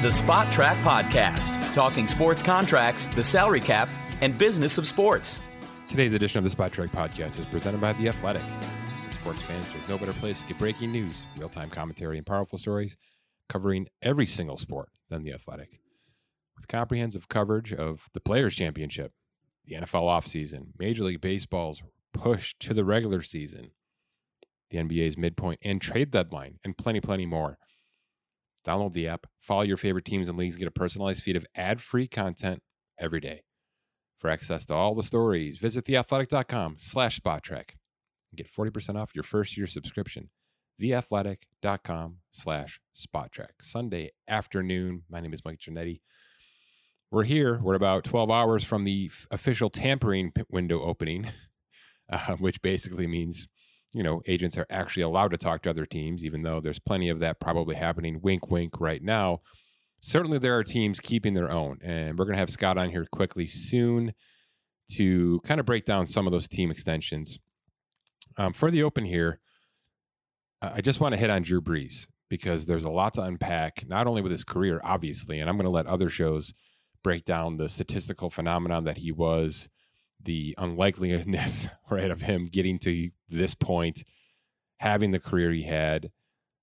The Spotrac Podcast, talking sports contracts, the salary cap, and business of sports. Today's edition of the Spotrac Podcast is presented by The Athletic. Sports fans, there's no better place to get breaking news, real time commentary, and powerful stories covering every single sport than The Athletic. With comprehensive coverage of the Players' Championship, the NFL offseason, Major League Baseball's push to the regular season, the NBA's midpoint and trade deadline, and plenty, plenty more. Download the app, follow your favorite teams and leagues, and get a personalized feed of ad free content every day. For access to all the stories, visit theathletic.com slash spotrac and get 40% off your first year subscription. Theathletic.com slash spotrac. Sunday afternoon. My name is Mike Ginnitti. We're here. We're about 12 hours from the official tampering window opening, uh, which basically means you know, agents are actually allowed to talk to other teams, even though there's plenty of that probably happening, wink, wink, right now. Certainly, there are teams keeping their own. And we're going to have Scott on here quickly soon to kind of break down some of those team extensions. Um, for the open here, I just want to hit on Drew Brees because there's a lot to unpack, not only with his career, obviously, and I'm going to let other shows break down the statistical phenomenon that he was the unlikeliness right of him getting to this point, having the career he had,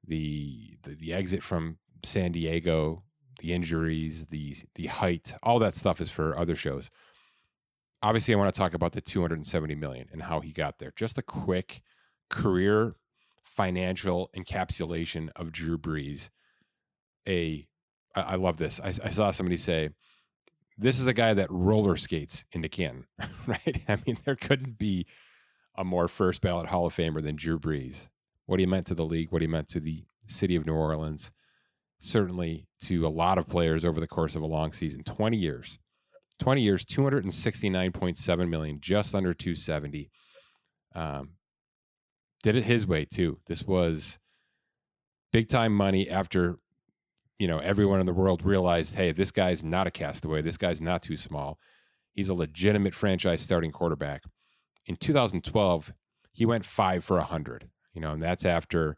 the the, the exit from San Diego, the injuries, the the height, all that stuff is for other shows. Obviously, I want to talk about the 270 million and how he got there. Just a quick career financial encapsulation of Drew Brees. A I, I love this. I, I saw somebody say this is a guy that roller skates into Canton, right? I mean, there couldn't be a more first ballot Hall of Famer than Drew Brees. What he meant to the league, what he meant to the city of New Orleans, certainly to a lot of players over the course of a long season 20 years. 20 years, 269.7 million, just under 270. Um, did it his way, too. This was big time money after you know, everyone in the world realized, hey, this guy's not a castaway. This guy's not too small. He's a legitimate franchise starting quarterback. In 2012, he went five for a hundred. You know, and that's after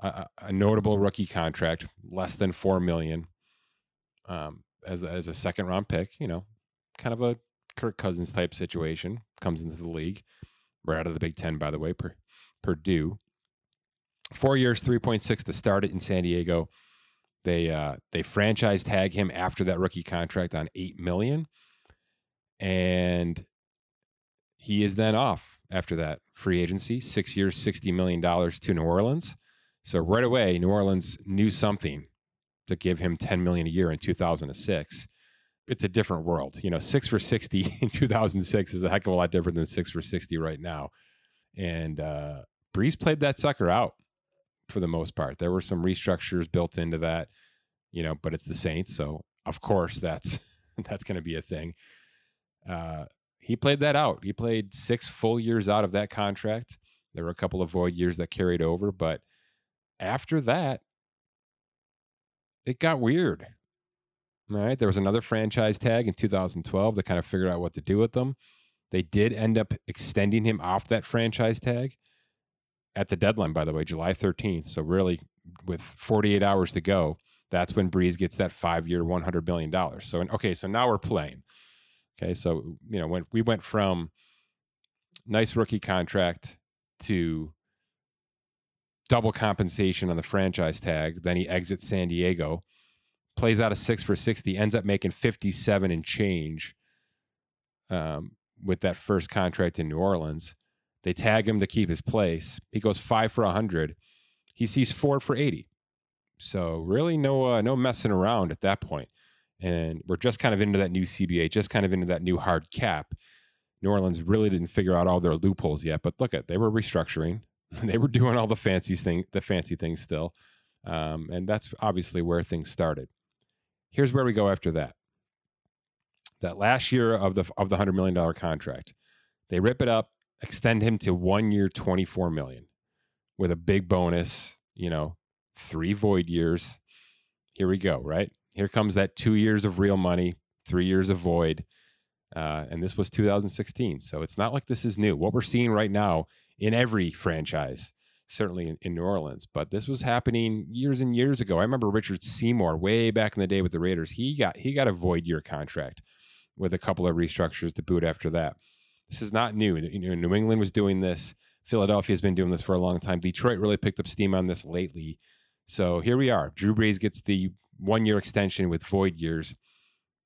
a, a, notable rookie contract, less than four million, um, as a, as a second round pick. You know, kind of a Kirk Cousins type situation. Comes into the league, right out of the Big Ten, by the way, per, Purdue. Four years, three point six to start it in San Diego they uh, they franchise tag him after that rookie contract on eight million, and he is then off after that free agency. Six years, sixty million dollars to New Orleans. So right away, New Orleans knew something to give him ten million a year in two thousand and six. It's a different world, you know. Six for sixty in two thousand six is a heck of a lot different than six for sixty right now. And uh, Brees played that sucker out for the most part. There were some restructures built into that, you know, but it's the Saints, so of course that's that's going to be a thing. Uh, he played that out. He played six full years out of that contract. There were a couple of void years that carried over, but after that, it got weird. All right. There was another franchise tag in 2012 that kind of figured out what to do with them. They did end up extending him off that franchise tag at the deadline, by the way, July 13th. So, really, with 48 hours to go, that's when Brees gets that five year, $100 million. So, okay, so now we're playing. Okay, so, you know, when we went from nice rookie contract to double compensation on the franchise tag, then he exits San Diego, plays out a six for 60, ends up making 57 and change um, with that first contract in New Orleans they tag him to keep his place. He goes five for 100. He sees four for 80. So really no uh, no messing around at that point. And we're just kind of into that new CBA, just kind of into that new hard cap. New Orleans really didn't figure out all their loopholes yet, but look at they were restructuring. they were doing all the fancy thing, the fancy things still, um, and that's obviously where things started. Here's where we go after that. That last year of the of the hundred million dollar contract, they rip it up extend him to one year, 24 million with a big bonus, you know, three void years. Here we go, right? Here comes that two years of real money, three years of void. Uh, and this was 2016. So it's not like this is new. What we're seeing right now in every franchise certainly in, in, New Orleans. But this was happening years and years ago. I remember Richard Seymour way back in the day with the Raiders. He got he got a void year contract with a couple of restructures to boot after that. This is not new. You know, New England was doing this. Philadelphia has been doing this for a long time. Detroit really picked up steam on this lately. So here we are. Drew Brees gets the one year extension with void years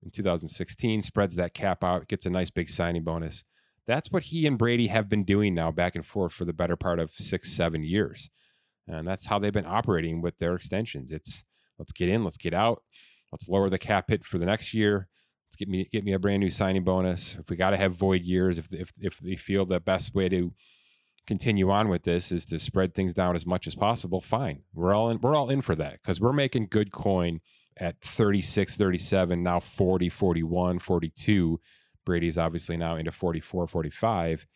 in 2016, spreads that cap out, gets a nice big signing bonus. That's what he and Brady have been doing now, back and forth for the better part of six, seven years. And that's how they've been operating with their extensions. It's let's get in, let's get out, let's lower the cap hit for the next year. Let's get me get me a brand new signing bonus. If we got to have void years, if if if they feel the best way to continue on with this is to spread things down as much as possible, fine. We're all in we're all in for that because we're making good coin at 36, 37, now 40, 41, 42 Brady's obviously now into 44, 45.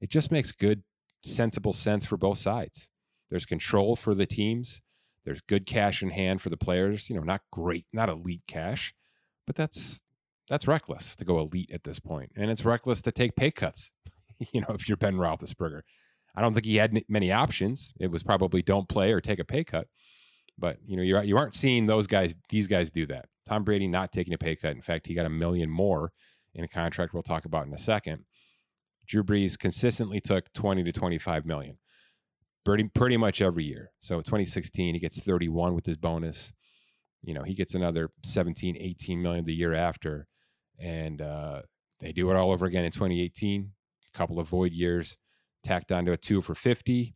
It just makes good, sensible sense for both sides. There's control for the teams. There's good cash in hand for the players. You know, not great, not elite cash, but that's that's reckless to go elite at this point, and it's reckless to take pay cuts. you know, if you're Ben Roethlisberger, I don't think he had many options. It was probably don't play or take a pay cut. But you know, you you aren't seeing those guys, these guys do that. Tom Brady not taking a pay cut. In fact, he got a million more in a contract we'll talk about in a second. Drew Brees consistently took 20 to 25 million pretty, pretty much every year. So 2016, he gets 31 with his bonus. You know, he gets another 17, 18 million the year after. And uh, they do it all over again in 2018. A couple of void years, tacked onto a two for 50.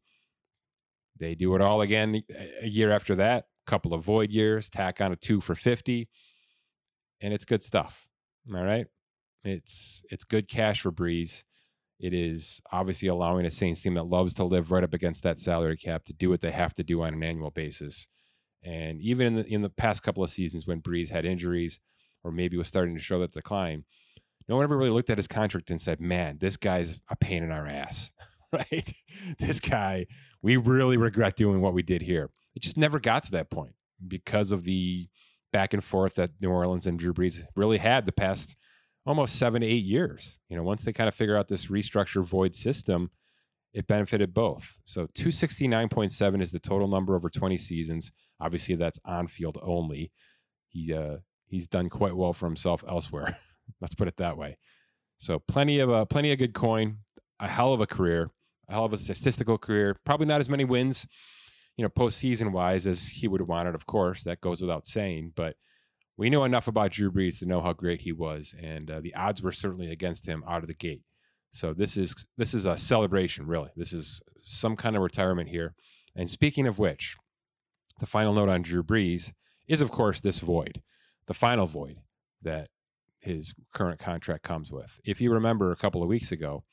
They do it all again a year after that. A Couple of void years, tack on a two for 50. And it's good stuff. All right. It's it's good cash for Brees. It is obviously allowing a Saints team that loves to live right up against that salary cap to do what they have to do on an annual basis. And even in the in the past couple of seasons when Brees had injuries or maybe was starting to show that decline, no one ever really looked at his contract and said, "Man, this guy's a pain in our ass." right? this guy, we really regret doing what we did here. It just never got to that point because of the back and forth that New Orleans and Drew Brees really had the past almost seven to eight years. You know, once they kind of figure out this restructure void system, it benefited both. So 269.7 is the total number over 20 seasons. Obviously, that's on field only. He uh, he's done quite well for himself elsewhere. Let's put it that way. So plenty of uh, plenty of good coin, a hell of a career, a hell of a statistical career. Probably not as many wins, you know, postseason wise as he would have wanted. Of course, that goes without saying. But we know enough about Drew Brees to know how great he was, and uh, the odds were certainly against him out of the gate. So this is this is a celebration, really. This is some kind of retirement here. And speaking of which, the final note on Drew Brees is, of course, this void, the final void that his current contract comes with. If you remember a couple of weeks ago,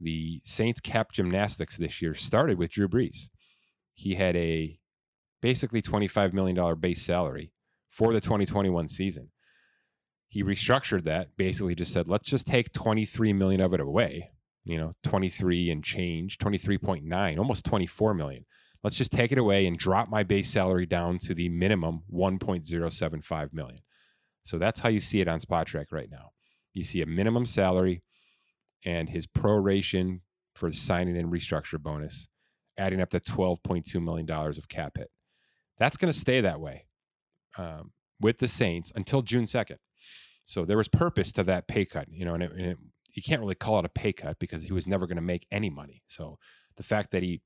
the Saints cap gymnastics this year started with Drew Brees. He had a basically $25 million base salary for the 2021 season. He restructured that, basically just said, let's just take 23 million of it away, you know, 23 and change, 23.9, almost 24 million. Let's just take it away and drop my base salary down to the minimum 1.075 million. So that's how you see it on Spotrac right now. You see a minimum salary and his proration for signing and restructure bonus, adding up to $12.2 million of cap hit. That's going to stay that way um, with the Saints until June 2nd. So there was purpose to that pay cut, you know, and, it, and it, you can't really call it a pay cut because he was never going to make any money. So the fact that he,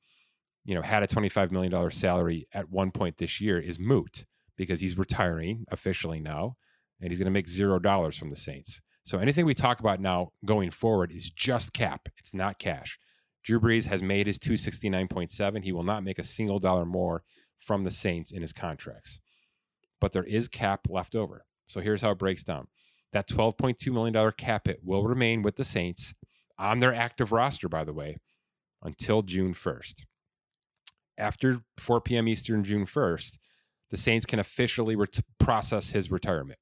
you know, had a $25 million salary at one point this year is moot because he's retiring officially now and he's going to make zero dollars from the Saints. So anything we talk about now going forward is just cap. It's not cash. Drew Brees has made his 269.7. He will not make a single dollar more from the Saints in his contracts but there is cap left over. So here's how it breaks down. That $12.2 million cap hit will remain with the Saints on their active roster, by the way, until June 1st. After 4 p.m. Eastern, June 1st, the Saints can officially ret- process his retirement,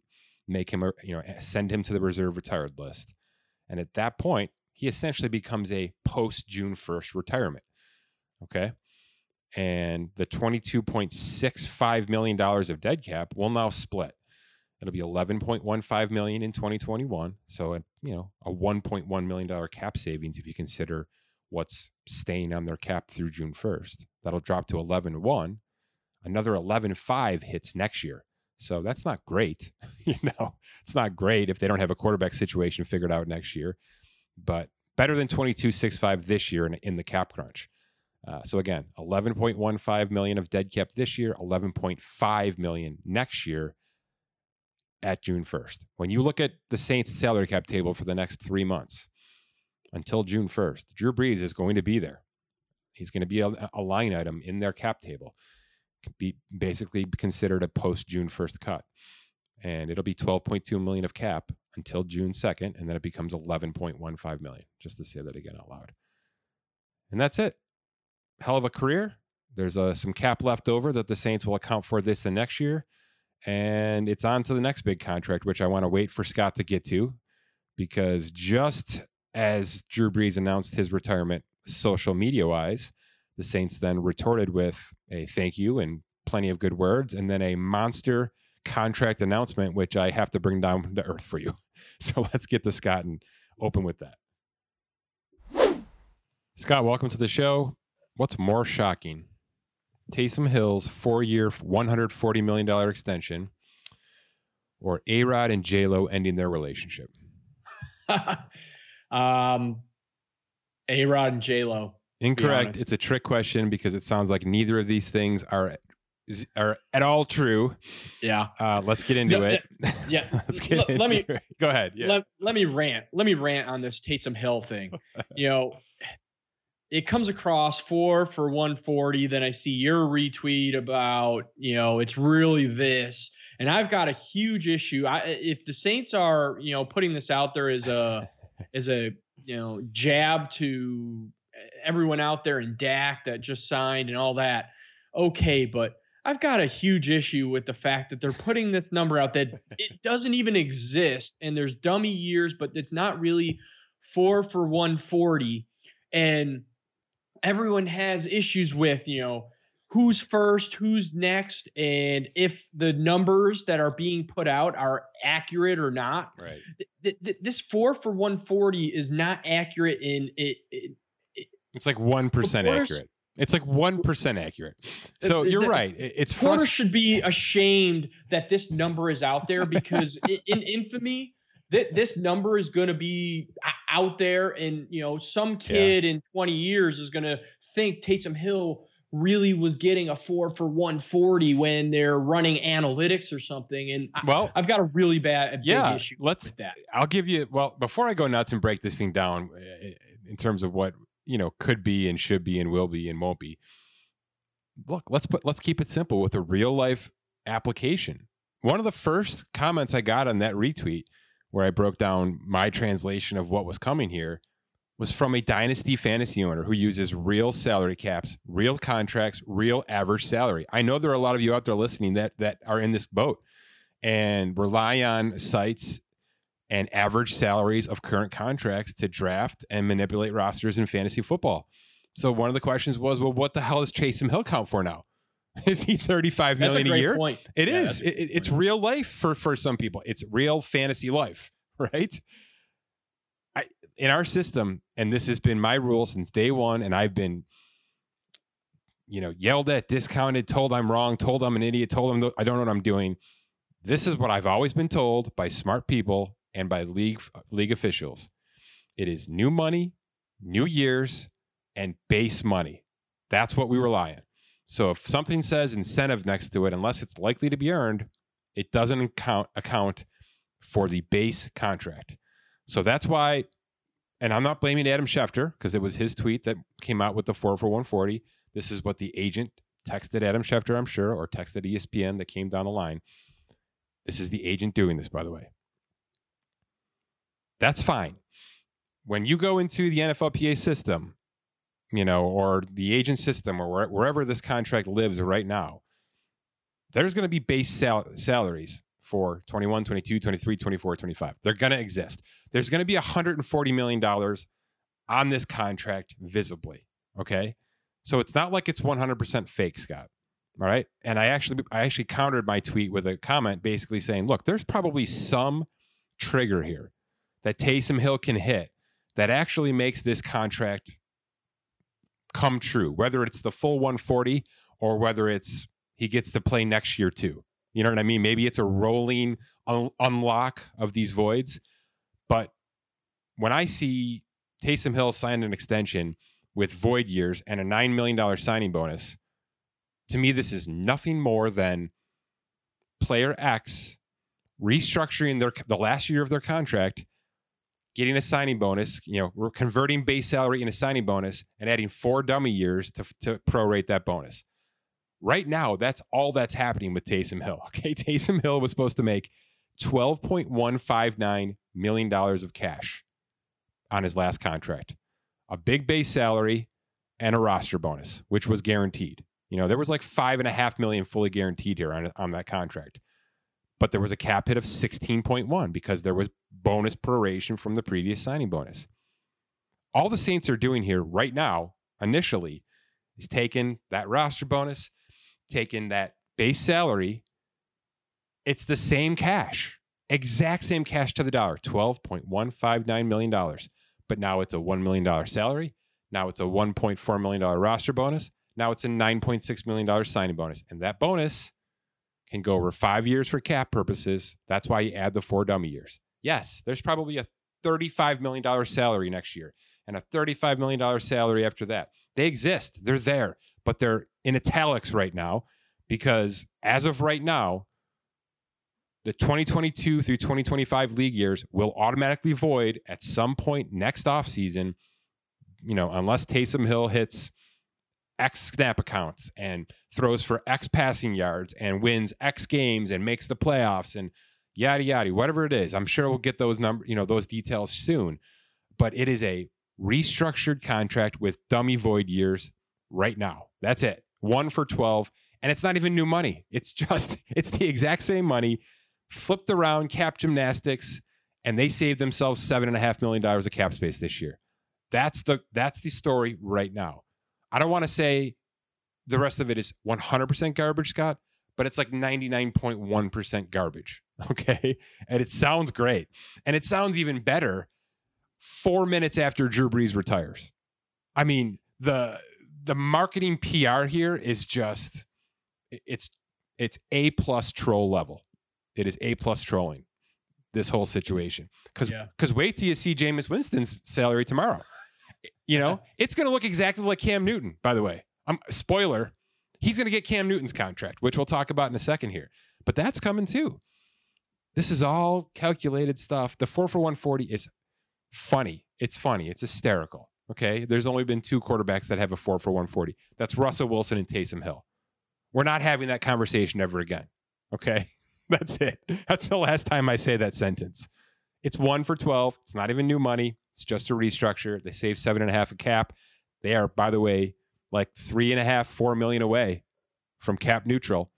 make him, you know, send him to the reserve retired list. And at that point, he essentially becomes a post June 1st retirement. Okay and the $22.65 million of dead cap will now split. It'll be 11.15 million in 2021. So, a, you know, a 1.1 million dollar cap savings if you consider what's staying on their cap through June 1st. That'll drop to 11 1. Another 11 5 hits next year. So that's not great. you know, it's not great if they don't have a quarterback situation figured out next year, but better than 22 6 5 this year in, in the cap crunch. Uh, so again, 11.15 million of dead cap this year, 11.5 million next year at June 1st. When you look at the Saints salary cap table for the next three months until June 1st, Drew Brees is going to be there. He's going to be a, a line item in their cap table, be basically considered a post June 1st cut. And it'll be 12.2 million of cap until June 2nd, and then it becomes 11.15 million, just to say that again out loud. And that's it. Hell of a career. There's uh, some cap left over that the Saints will account for this and next year and it's on to the next big contract, which I want to wait for Scott to get to, because just as Drew Brees announced his retirement, social media wise, the Saints then retorted with a thank you and plenty of good words, and then a monster contract announcement, which I have to bring down to earth for you. So let's get to Scott and open with that. Scott, welcome to the show. What's more shocking, Taysom Hill's four year, $140 million extension, or A Rod and J Lo ending their relationship? um, A Rod and J Lo. Incorrect. It's a trick question because it sounds like neither of these things are are at all true. Yeah. Uh, let's get into no, it. Yeah. let's get L- let me it. go ahead. Yeah. Let, let me rant. Let me rant on this Taysom Hill thing. you know, it comes across four for 140. Then I see your retweet about, you know, it's really this. And I've got a huge issue. I, if the Saints are, you know, putting this out there as a, as a, you know, jab to eh, everyone out there in Dak that just signed and all that, okay. But I've got a huge issue with the fact that they're putting this number out that it doesn't even exist. And there's dummy years, but it's not really four for 140. And everyone has issues with, you know, who's first, who's next, and if the numbers that are being put out are accurate or not. Right. Th- th- this four for 140 is not accurate in it. it, it it's like 1% accurate. It's like 1% accurate. So you're the, right. It's frust- should be ashamed that this number is out there because in infamy, th- this number is going to be uh, out there, and you know, some kid yeah. in 20 years is going to think Taysom Hill really was getting a four for 140 when they're running analytics or something. And well, I, have got a really bad a yeah, issue let's, with that. I'll give you well before I go nuts and break this thing down eh, eh, in terms of what you know could be and should be and will be and won't be. Look, let's put let's keep it simple with a real life application. One of the first comments I got on that retweet where I broke down my translation of what was coming here was from a dynasty fantasy owner who uses real salary caps, real contracts, real average salary. I know there are a lot of you out there listening that that are in this boat and rely on sites and average salaries of current contracts to draft and manipulate rosters in fantasy football. So one of the questions was, well, what the hell does Taysom Hill count for now? Is he thirty-five million a, a, year? Point. It yeah, is. It, it's real life for for some people. It's real fantasy life, right? In our system, and this has been my rule since day one, and I've been, you know, yelled at, discounted, told I'm wrong, told I'm an idiot, told them I don't know what I'm doing. This is what I've always been told by smart people and by league league officials. It is new money, new years, and base money. That's what we rely on. So if something says incentive next to it, unless it's likely to be earned, it doesn't account account for the base contract. So that's why, and I'm not blaming Adam Schefter because it was his tweet that came out with the four for 140. This is what the agent texted Adam Schefter, I'm sure, or texted ESPN that came down the line. This is the agent doing this, by the way. That's fine. When you go into the NFLPA system, you know, or the agent system or wherever this contract lives right now, there's going to be base sal- salaries for 21, 22, 23, 24, 25. They're going to exist. There's going to be $140 million on this contract visibly. Okay. So it's not like it's 100% fake, Scott. All right. And I actually, I actually countered my tweet with a comment basically saying, look, there's probably some trigger here that Taysom Hill can hit that actually makes this contract come true, whether it's the full 140 or whether it's he gets to play next year too. You know what I mean? Maybe it's a rolling un- unlock of these voids. But when I see Taysom Hill sign an extension with void years and a $9 million signing bonus, to me, this is nothing more than player X restructuring their the last year of their contract, getting a signing bonus. You know, we're converting base salary into a signing bonus and adding four dummy years to, to prorate that bonus. Right now, that's all that's happening with Taysom Hill. Okay, Taysom Hill was supposed to make $12.159 million dollars of cash on his last contract, a big base salary, and a roster bonus, which was guaranteed. You know, there was like five and a half million fully guaranteed here on, on that contract. But there was a cap hit of 16.1 because there was bonus proration from the previous signing bonus. All the Saints are doing here right now, initially, is taking that roster bonus, taking that base salary. It's the same cash, exact same cash to the dollar, $12.159 million. But now it's a $1 million salary. Now it's a $1.4 million roster bonus. Now it's a $9.6 million signing bonus. And that bonus can go over five years for cap purposes. That's why you add the four dummy years. Yes, there's probably a $35 million salary next year and a $35 million salary after that. They exist, they're there, but they're in italics right now because as of right now, the 2022 through 2025 league years will automatically void at some point next offseason, you know, unless Taysom Hill hits X snap accounts and throws for X passing yards and wins X games and makes the playoffs and yada yada, whatever it is. I'm sure we'll get those number, you know, those details soon. But it is a restructured contract with dummy void years right now. That's it. One for 12. And it's not even new money. It's just, it's the exact same money, flipped around cap gymnastics, and they saved themselves seven and a half million dollars of cap space this year. That's the that's the story right now. I don't want to say the rest of it is 100% garbage, Scott, but it's like 99.1% garbage. Okay. And it sounds great. And it sounds even better four minutes after Drew Brees retires. I mean, the the marketing PR here is just it's it's A plus troll level. It is A plus trolling this whole situation. Because because yeah. wait till you see Jameis Winston's salary tomorrow. You know, it's going to look exactly like Cam Newton, by the way. Um, spoiler, he's going to get Cam Newton's contract, which we'll talk about in a second here. But that's coming too. This is all calculated stuff. The 4 for 140 is funny. It's funny. It's hysterical. Okay. There's only been two quarterbacks that have a 4 for 140. That's Russell Wilson and Taysom Hill. We're not having that conversation ever again. Okay. That's it. That's the last time I say that sentence. It's one for 12. It's not even new money. It's just a restructure. They save seven and a half a cap. They are, by the way, like three and a half, four million away from cap neutral.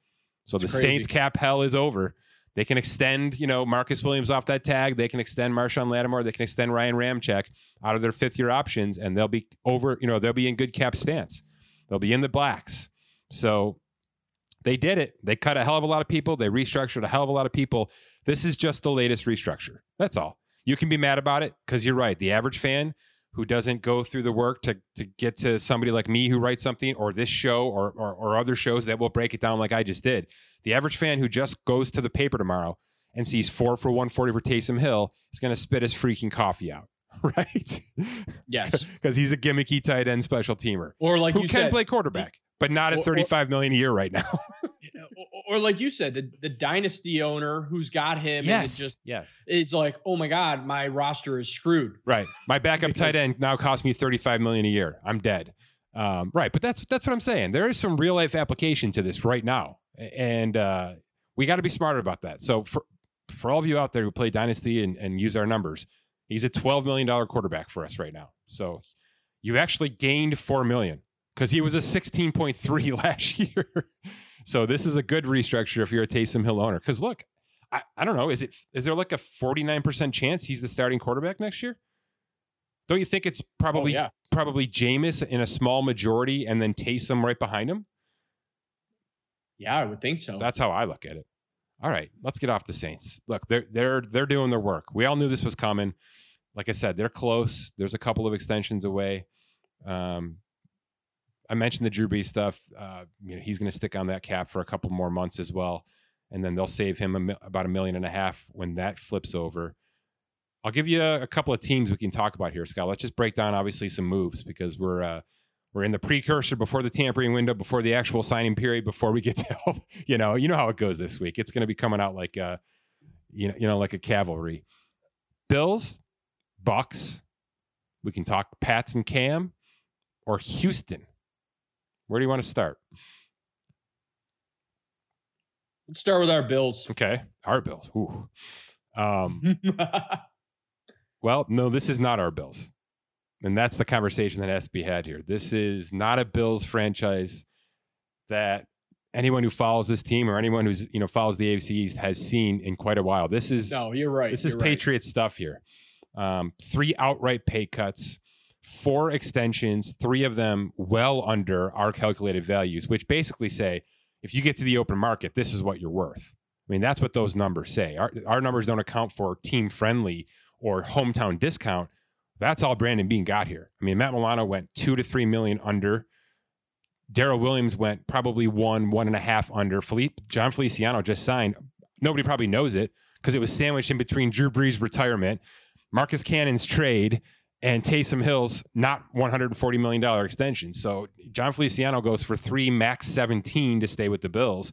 So it's the crazy. Saints cap hell is over. They can extend, you know, Marcus Williams off that tag. They can extend Marshon Lattimore. They can extend Ryan Ramczyk out of their fifth year options, and they'll be over, you know, they'll be in good cap stance. They'll be in the blacks. So they did it. They cut a hell of a lot of people. They restructured a hell of a lot of people. This is just the latest restructure. That's all. You can be mad about it because you're right. The average fan who doesn't go through the work to, to get to somebody like me who writes something or this show or, or, or other shows that will break it down like I just did. The average fan who just goes to the paper tomorrow and sees four for 140 for Taysom Hill is going to spit his freaking coffee out. Right? Yes. Because he's a gimmicky tight end special teamer. Or like who you can said, play quarterback, but not at thirty-five million a year right now. or like you said, the, the dynasty owner who's got him. Yes. And it just yes. It's like, oh my God, my roster is screwed. Right. My backup because, tight end now costs me 35 million a year. I'm dead. Um, right. But that's that's what I'm saying. There is some real life application to this right now. And uh, we got to be smarter about that. So for for all of you out there who play Dynasty and, and use our numbers, he's a $12 million quarterback for us right now. So you've actually gained four million because he was a 16.3 last year. So this is a good restructure if you're a Taysom Hill owner. Because look, I, I don't know, is it is there like a 49% chance he's the starting quarterback next year? Don't you think it's probably oh, yeah. probably Jameis in a small majority and then Taysom right behind him? Yeah, I would think so. That's how I look at it. All right, let's get off the Saints. Look, they're they're they're doing their work. We all knew this was coming. Like I said, they're close. There's a couple of extensions away. Um, I mentioned the Drew Brees stuff. Uh, you know, he's going to stick on that cap for a couple more months as well, and then they'll save him a, about a million and a half when that flips over. I'll give you a, a, couple of teams we can talk about here, Scott. Let's just break down obviously some moves because we're uh, we're in the precursor before the tampering window, before the actual signing period, before we get to help. you know you know how it goes this week. It's going to be coming out like uh, you know you know like a cavalry. Bills, Bucs. We can talk Pats and Cam, or Houston. Where do you want to start? Let's start with our Bills. Okay, our Bills. Ooh. Um, well, no, this is not our Bills. And that's the conversation that has to be had here. This is not a Bills franchise that anyone who follows this team or anyone who's you know follows the AFC East has seen in quite a while. This is no, you're right. This is Patriot stuff here. Um, three outright pay cuts, four extensions, three of them well under our calculated values, which basically say if you get to the open market, this is what you're worth. I mean, that's what those numbers say. Our, our numbers don't account for team friendly or hometown discount. That's all Brandon Beane got here. I mean, Matt Milano went two to three million under. Daryl Williams went probably one, one and a half under. Philippe, Jon Feliciano just signed. Nobody probably knows it because it was sandwiched in between Drew Brees' retirement, Marcus Cannon's trade, and Taysom Hill's not $140 million extension. So Jon Feliciano goes for three, max 17 to stay with the Bills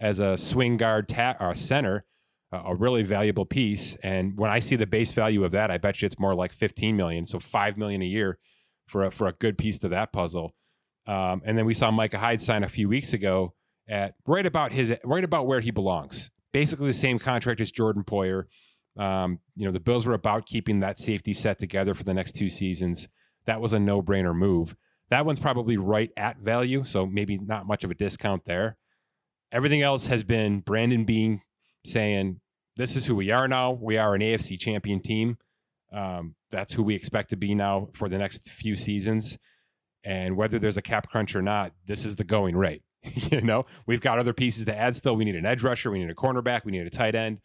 as a swing guard ta- uh, center a really valuable piece. And when I see the base value of that, I bet you it's more like 15 million. So 5 million a year for a, for a good piece to that puzzle. Um, and then we saw Micah Hyde sign a few weeks ago at right about his right about where he belongs. Basically the same contract as Jordan Poyer. Um, you know, the Bills were about keeping that safety set together for the next two seasons. That was a no-brainer move. That one's probably right at value, so maybe not much of a discount there. Everything else has been Brandon Beane saying, this is who we are now. We are an AFC champion team. Um, that's who we expect to be now for the next few seasons. And whether there's a cap crunch or not, this is the going rate. you know, we've got other pieces to add still. We need an edge rusher, we need a cornerback, we need a tight end.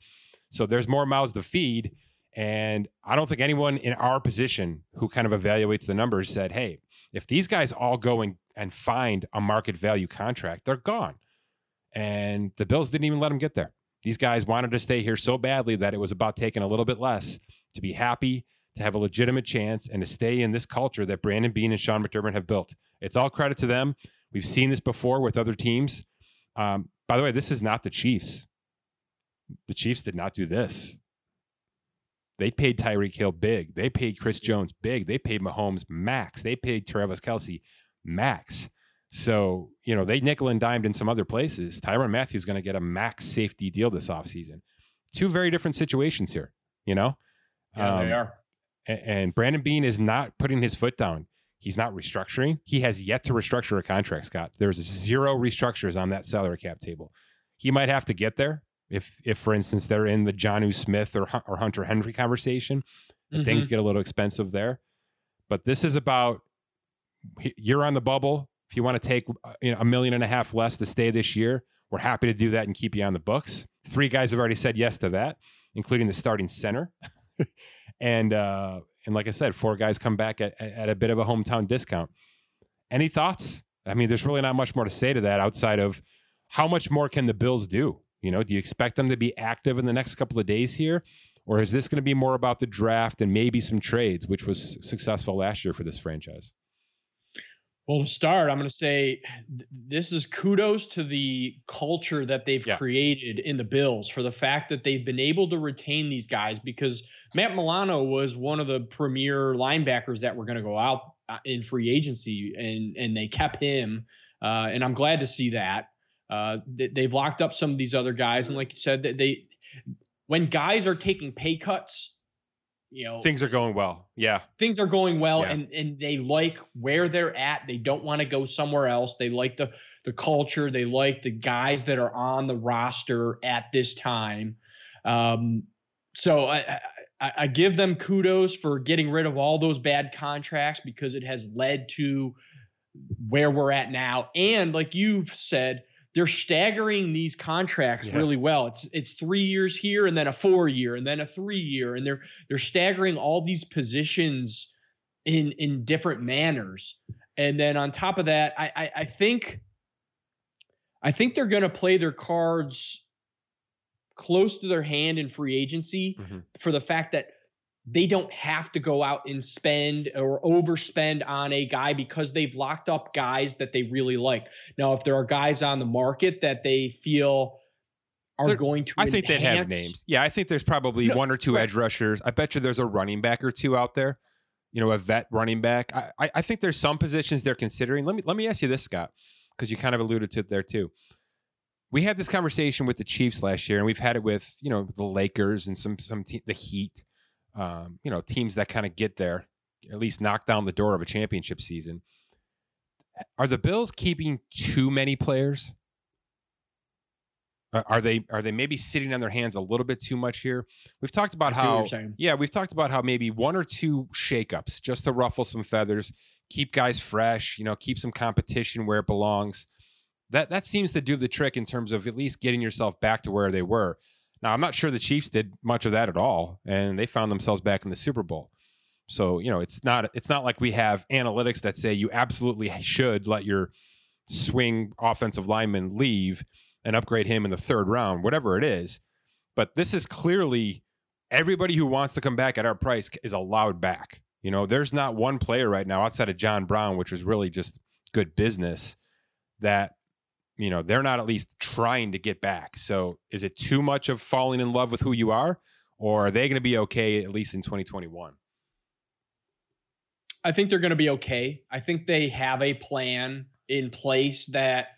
So there's more mouths to feed. And I don't think anyone in our position who kind of evaluates the numbers said, hey, if these guys all go and, and find a market value contract, they're gone. And the Bills didn't even let them get there. These guys wanted to stay here so badly that it was about taking a little bit less to be happy, to have a legitimate chance, and to stay in this culture that Brandon Beane and Sean McDermott have built. It's all credit to them. We've seen this before with other teams. Um, by the way, this is not the Chiefs. The Chiefs did not do this. They paid Tyreek Hill big. They paid Chris Jones big. They paid Mahomes max. They paid Travis Kelce max. So, you know, they nickel and dimed in some other places. Tyrann Mathieu is going to get a max safety deal this offseason. Two very different situations here, you know? Yeah, um, they are. And Brandon Beane is not putting his foot down. He's not restructuring. He has yet to restructure a contract, Scott. There's zero restructures on that salary cap table. He might have to get there if, if for instance, they're in the Jonnu Smith or, or Hunter Henry conversation. Mm-hmm. Things get a little expensive there. But this is about you're on the bubble if you want to take uh, you know, a million and a half less to stay this year, we're happy to do that and keep you on the books. Three guys have already said yes to that, including the starting center. and uh, and like I said, four guys come back at, at a bit of a hometown discount. Any thoughts? I mean, there's really not much more to say to that outside of how much more can the Bills do? You know, do you expect them to be active in the next couple of days here? Or is this going to be more about the draft and maybe some trades, which was successful last year for this franchise? Well, to start, I'm going to say th- this is kudos to the culture that they've yeah. created in the Bills for the fact that they've been able to retain these guys because Matt Milano was one of the premier linebackers that were going to go out uh, in free agency, and and they kept him, uh, and I'm glad to see that. Uh, they, have locked up some of these other guys, and like you said, that they when guys are taking pay cuts you know things are going well. Yeah. Things are going well yeah. and and they like where they're at. They don't want to go somewhere else. They like the the culture. They like the guys that are on the roster at this time. Um so I, I, I give them kudos for getting rid of all those bad contracts because it has led to where we're at now. And like you've said they're staggering these contracts yeah. really well. It's it's three years here and then a four year and then a three year, and they're they're staggering all these positions in in different manners. And then on top of that, I I, I think I think they're going to play their cards close to their hand in free agency mm-hmm. for the fact that they don't have to go out and spend or overspend on a guy because they've locked up guys that they really like. Now, if there are guys on the market that they feel are there, going to, I think they'd have names. Yeah, I think there's probably no, one or two right. edge rushers. I bet you there's a running back or two out there. You know, a vet running back. I, I think there's some positions they're considering. Let me let me ask you this, Scott, because you kind of alluded to it there too we had this conversation with the Chiefs last year, and we've had it with you know the Lakers and some some te- the Heat, um, you know teams that kind of get there, at least knock down the door of a championship season. Are the Bills keeping too many players? Are they are they maybe sitting on their hands a little bit too much here? We've talked about how yeah, we've talked about how maybe one or two shakeups just to ruffle some feathers, keep guys fresh, you know, keep some competition where it belongs that that seems to do the trick in terms of at least getting yourself back to where they were. Now, I'm not sure the Chiefs did much of that at all, and they found themselves back in the Super Bowl. So you know, it's not it's not like we have analytics that say you absolutely should let your swing offensive lineman leave and upgrade him in the third round, whatever it is. But this is clearly everybody who wants to come back at our price is allowed back. You know, there's not one player right now outside of John Brown, which was really just good business, that you know they're not at least trying to get back so is it too much of falling in love with who you are or are they going to be okay at least in 2021 i think they're going to be okay i think they have a plan in place that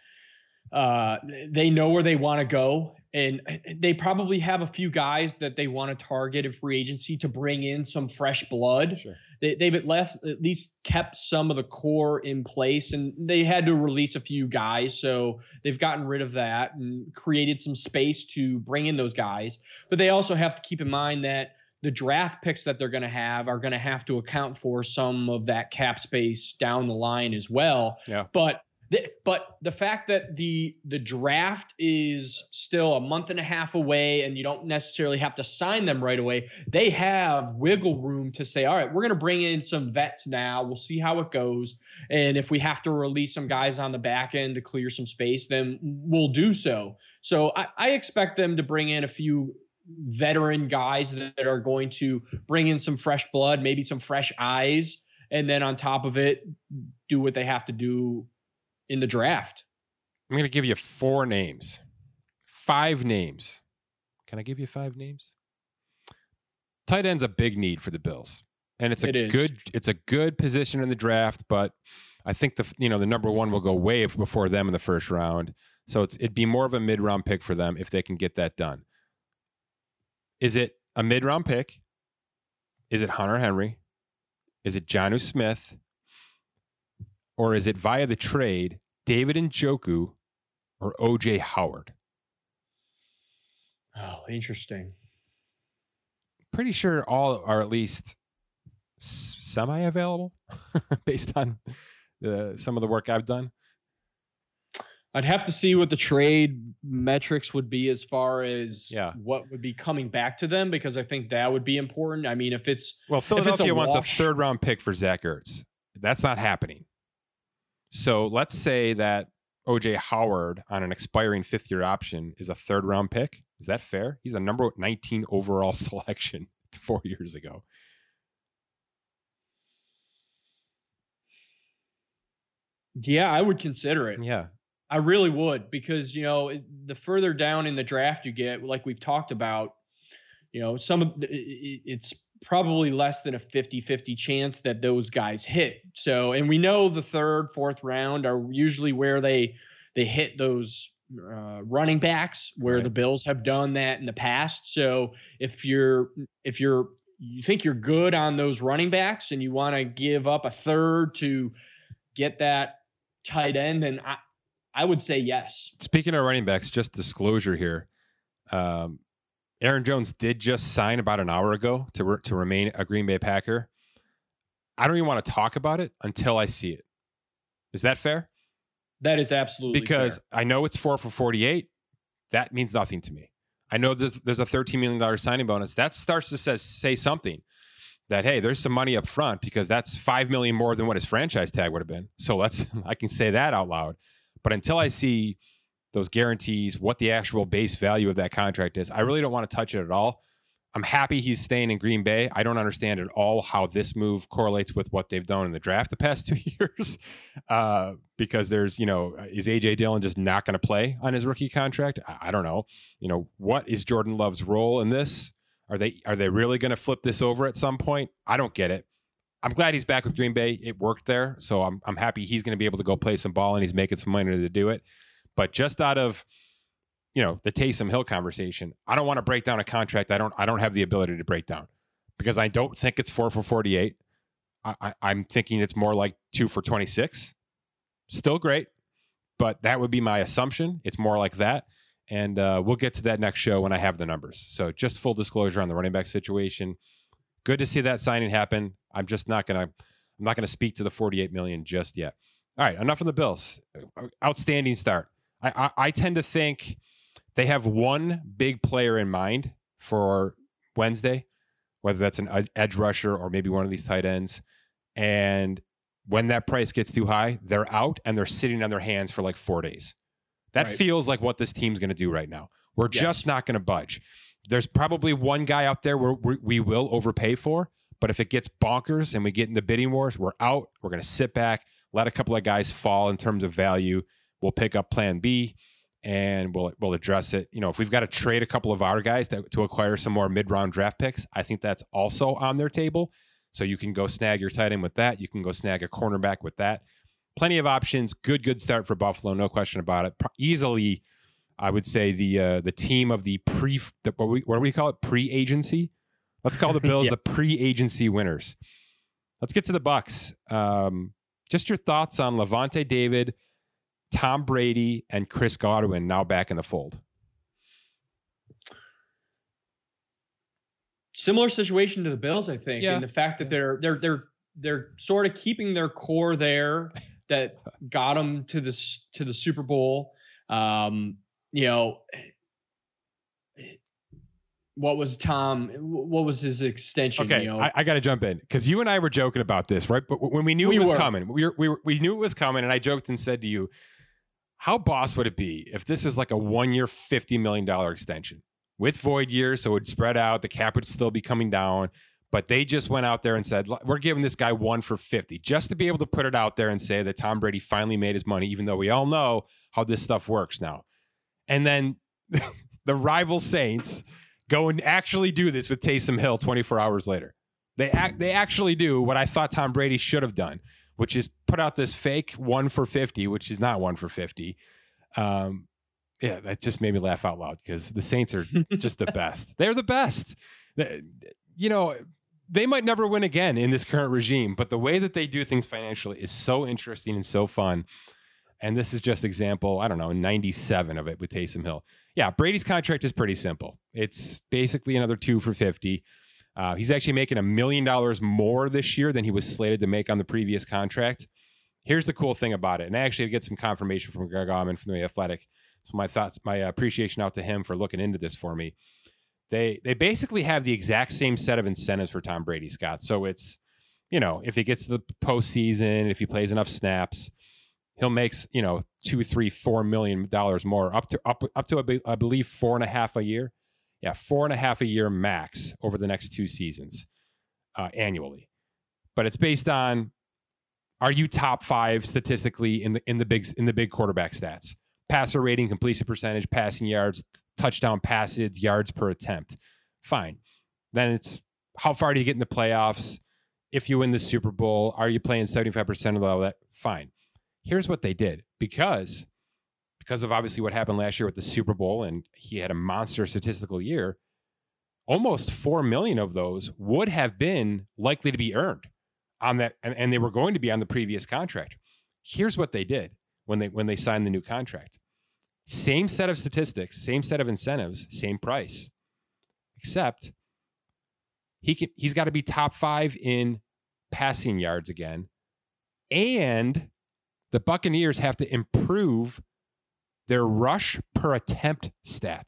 uh, they know where they want to go and they probably have a few guys that they want to target in free agency to bring in some fresh blood. Sure. They, they've at least at least kept some of the core in place, and they had to release a few guys, so they've gotten rid of that and created some space to bring in those guys. But they also have to keep in mind that the draft picks that they're going to have are going to have to account for some of that cap space down the line as well. Yeah. But the, but the fact that the the draft is still a month and a half away and you don't necessarily have to sign them right away they have wiggle room to say all right we're going to bring in some vets now. We'll see how it goes. And if we have to release some guys on the back end to clear some space then we'll do so. So i, I expect them to bring in a few veteran guys that are going to bring in some fresh blood maybe some fresh eyes and then on top of it do what they have to do in the draft. I'm going to give you four names, five names. Can I give you five names? Tight end's a big need for the Bills, and it's a it good it's a good position in the draft. But I think the you know the number one will go way before them in the first round. So it's it'd be more of a mid round pick for them if they can get that done. Is it a mid round pick? Is it Hunter Henry? Is it Jonnu Smith? Or is it via the trade David Njoku or OJ Howard? Oh, interesting. Pretty sure all are at least semi available based on the, some of the work I've done. I'd have to see what the trade metrics would be as far as yeah. what would be coming back to them because I think that would be important. I mean, if it's well, Philadelphia it's a wants wash, a third round pick for Zach Ertz. That's not happening. So let's say that OJ Howard on an expiring fifth year option is a third round pick. Is that fair? He's a number 19 overall selection four years ago. Yeah, I would consider it. Yeah. I really would because, you know, the further down in the draft you get, like we've talked about, you know, some of the, it's probably less than a 50-50 chance that those guys hit. So, and we know the third, fourth round are usually where they they hit those uh, running backs where right. the Bills have done that in the past. So, if you're if you're you think you're good on those running backs and you want to give up a third to get that tight end, and I I would say yes. Speaking of running backs, just disclosure here. Um, Aaron Jones did just sign about an hour ago to re- to remain a Green Bay Packer. I don't even want to talk about it until I see it. Is that fair? That is absolutely because fair. I know it's four for forty eight. That means nothing to me. I know there's there's a thirteen million dollar signing bonus. That starts to says say something. that hey, there's some money up front because that's five million more than what his franchise tag would have been. So let's I can say that out loud. But until I see those guarantees, what the actual base value of that contract is, I really don't want to touch it at all. I'm happy he's staying in Green Bay. I don't understand at all how this move correlates with what they've done in the draft the past two years. Uh, because there's, you know, is AJ Dillon just not going to play on his rookie contract? I, I, don't know. You know, what is Jordan Love's role in this? Are they are they really going to flip this over at some point? I don't get it. I'm glad he's back with Green Bay. It worked there, so I'm I'm happy he's going to be able to go play some ball and he's making some money to do it. But just out of you know the Taysom Hill conversation, I don't want to break down a contract. I don't I don't have the ability to break down because I don't think it's four for 48. I, I, I'm thinking it's more like two for 26. Still great, but that would be my assumption. It's more like that. And uh, we'll get to that next show when I have the numbers. So just full disclosure on the running back situation. Good to see that signing happen. I'm just not gonna I'm not gonna speak to the 48 million just yet. All right, enough on the Bills. Outstanding start. I, I, I tend to think they have one big player in mind for Wednesday, whether that's an edge rusher or maybe one of these tight ends. And when that price gets too high, they're out and they're sitting on their hands for like four days. That right. feels like what this team's going to do right now. We're yes. just not going to budge. There's probably one guy out there where we will overpay for, but if it gets bonkers and we get in the bidding wars, we're out. We're going to sit back, let a couple of guys fall in terms of value. We'll pick up plan B and we'll we'll address it. You know, if we've got to trade a couple of our guys to, to acquire some more mid round draft picks, I think that's also on their table. So you can go snag your tight end with that. You can go snag a cornerback with that plenty of options. Good, good start for Buffalo, no question about it. Easily, I would say the uh, the team of the pre the, what, we, what do we call it pre agency. Let's call the Bills yeah. the pre agency winners. Let's get to the Bucs. Um, just your thoughts on Lavonte David, Tom Brady, and Chris Godwin now back in the fold. Similar situation to the Bills, I think, yeah. and the fact that they're they're they're they're sort of keeping their core there that got them to this to the Super Bowl. Um, you know, what was Tom? What was his extension? Okay, you know? I, I got to jump in because you and I were joking about this, right? But when we knew we it was were. coming, we were, we were, we knew it was coming, and I joked and said to you, "How boss would it be if this is like a one-year, fifty million dollar extension with void years, so it would spread out, the cap would still be coming down." But they just went out there and said, we're giving this guy one for 50 just to be able to put it out there and say that Tom Brady finally made his money, even though we all know how this stuff works now. And then the rival Saints go and actually do this with Taysom Hill 24 hours later. They act, they actually do what I thought Tom Brady should have done, which is put out this fake one for 50, which is not one for 50. Um, yeah, that just made me laugh out loud because the Saints are just the best. They're the best. You know, they might never win again in this current regime, but the way that they do things financially is so interesting and so fun. And this is just example, I don't know, 97 of it with Taysom Hill. Yeah, Brady's contract is pretty simple. It's basically another two for 50. Uh, he's actually making a million dollars more this year than he was slated to make on the previous contract. Here's the cool thing about it. And I actually get some confirmation from Greg Auman from the Athletic. So my thoughts, my appreciation out to him for looking into this for me they they basically have the exact same set of incentives for Tom Brady, Scott. So it's you know if he gets to the postseason, if he plays enough snaps, he'll make you know two, three, four million dollars more, up to up up to I believe four and a half a year. Yeah, four and a half a year max over the next two seasons uh, annually. But it's based on are you top five statistically in the in the big in the big quarterback stats? Passer rating, completion percentage, passing yards, touchdown passes, yards per attempt. Fine. Then it's how far do you get in the playoffs? If you win the Super Bowl, are you playing 75% of all that? Fine. Here's what they did because because of obviously what happened last year with the Super Bowl and he had a monster statistical year, almost 4 million of those would have been likely to be earned on that and, and they were going to be on the previous contract. Here's what they did when they when they signed the new contract. Same set of statistics, same set of incentives, same price. Except he can he's got to be top 5 in passing yards again. And the Buccaneers have to improve their rush per attempt stat.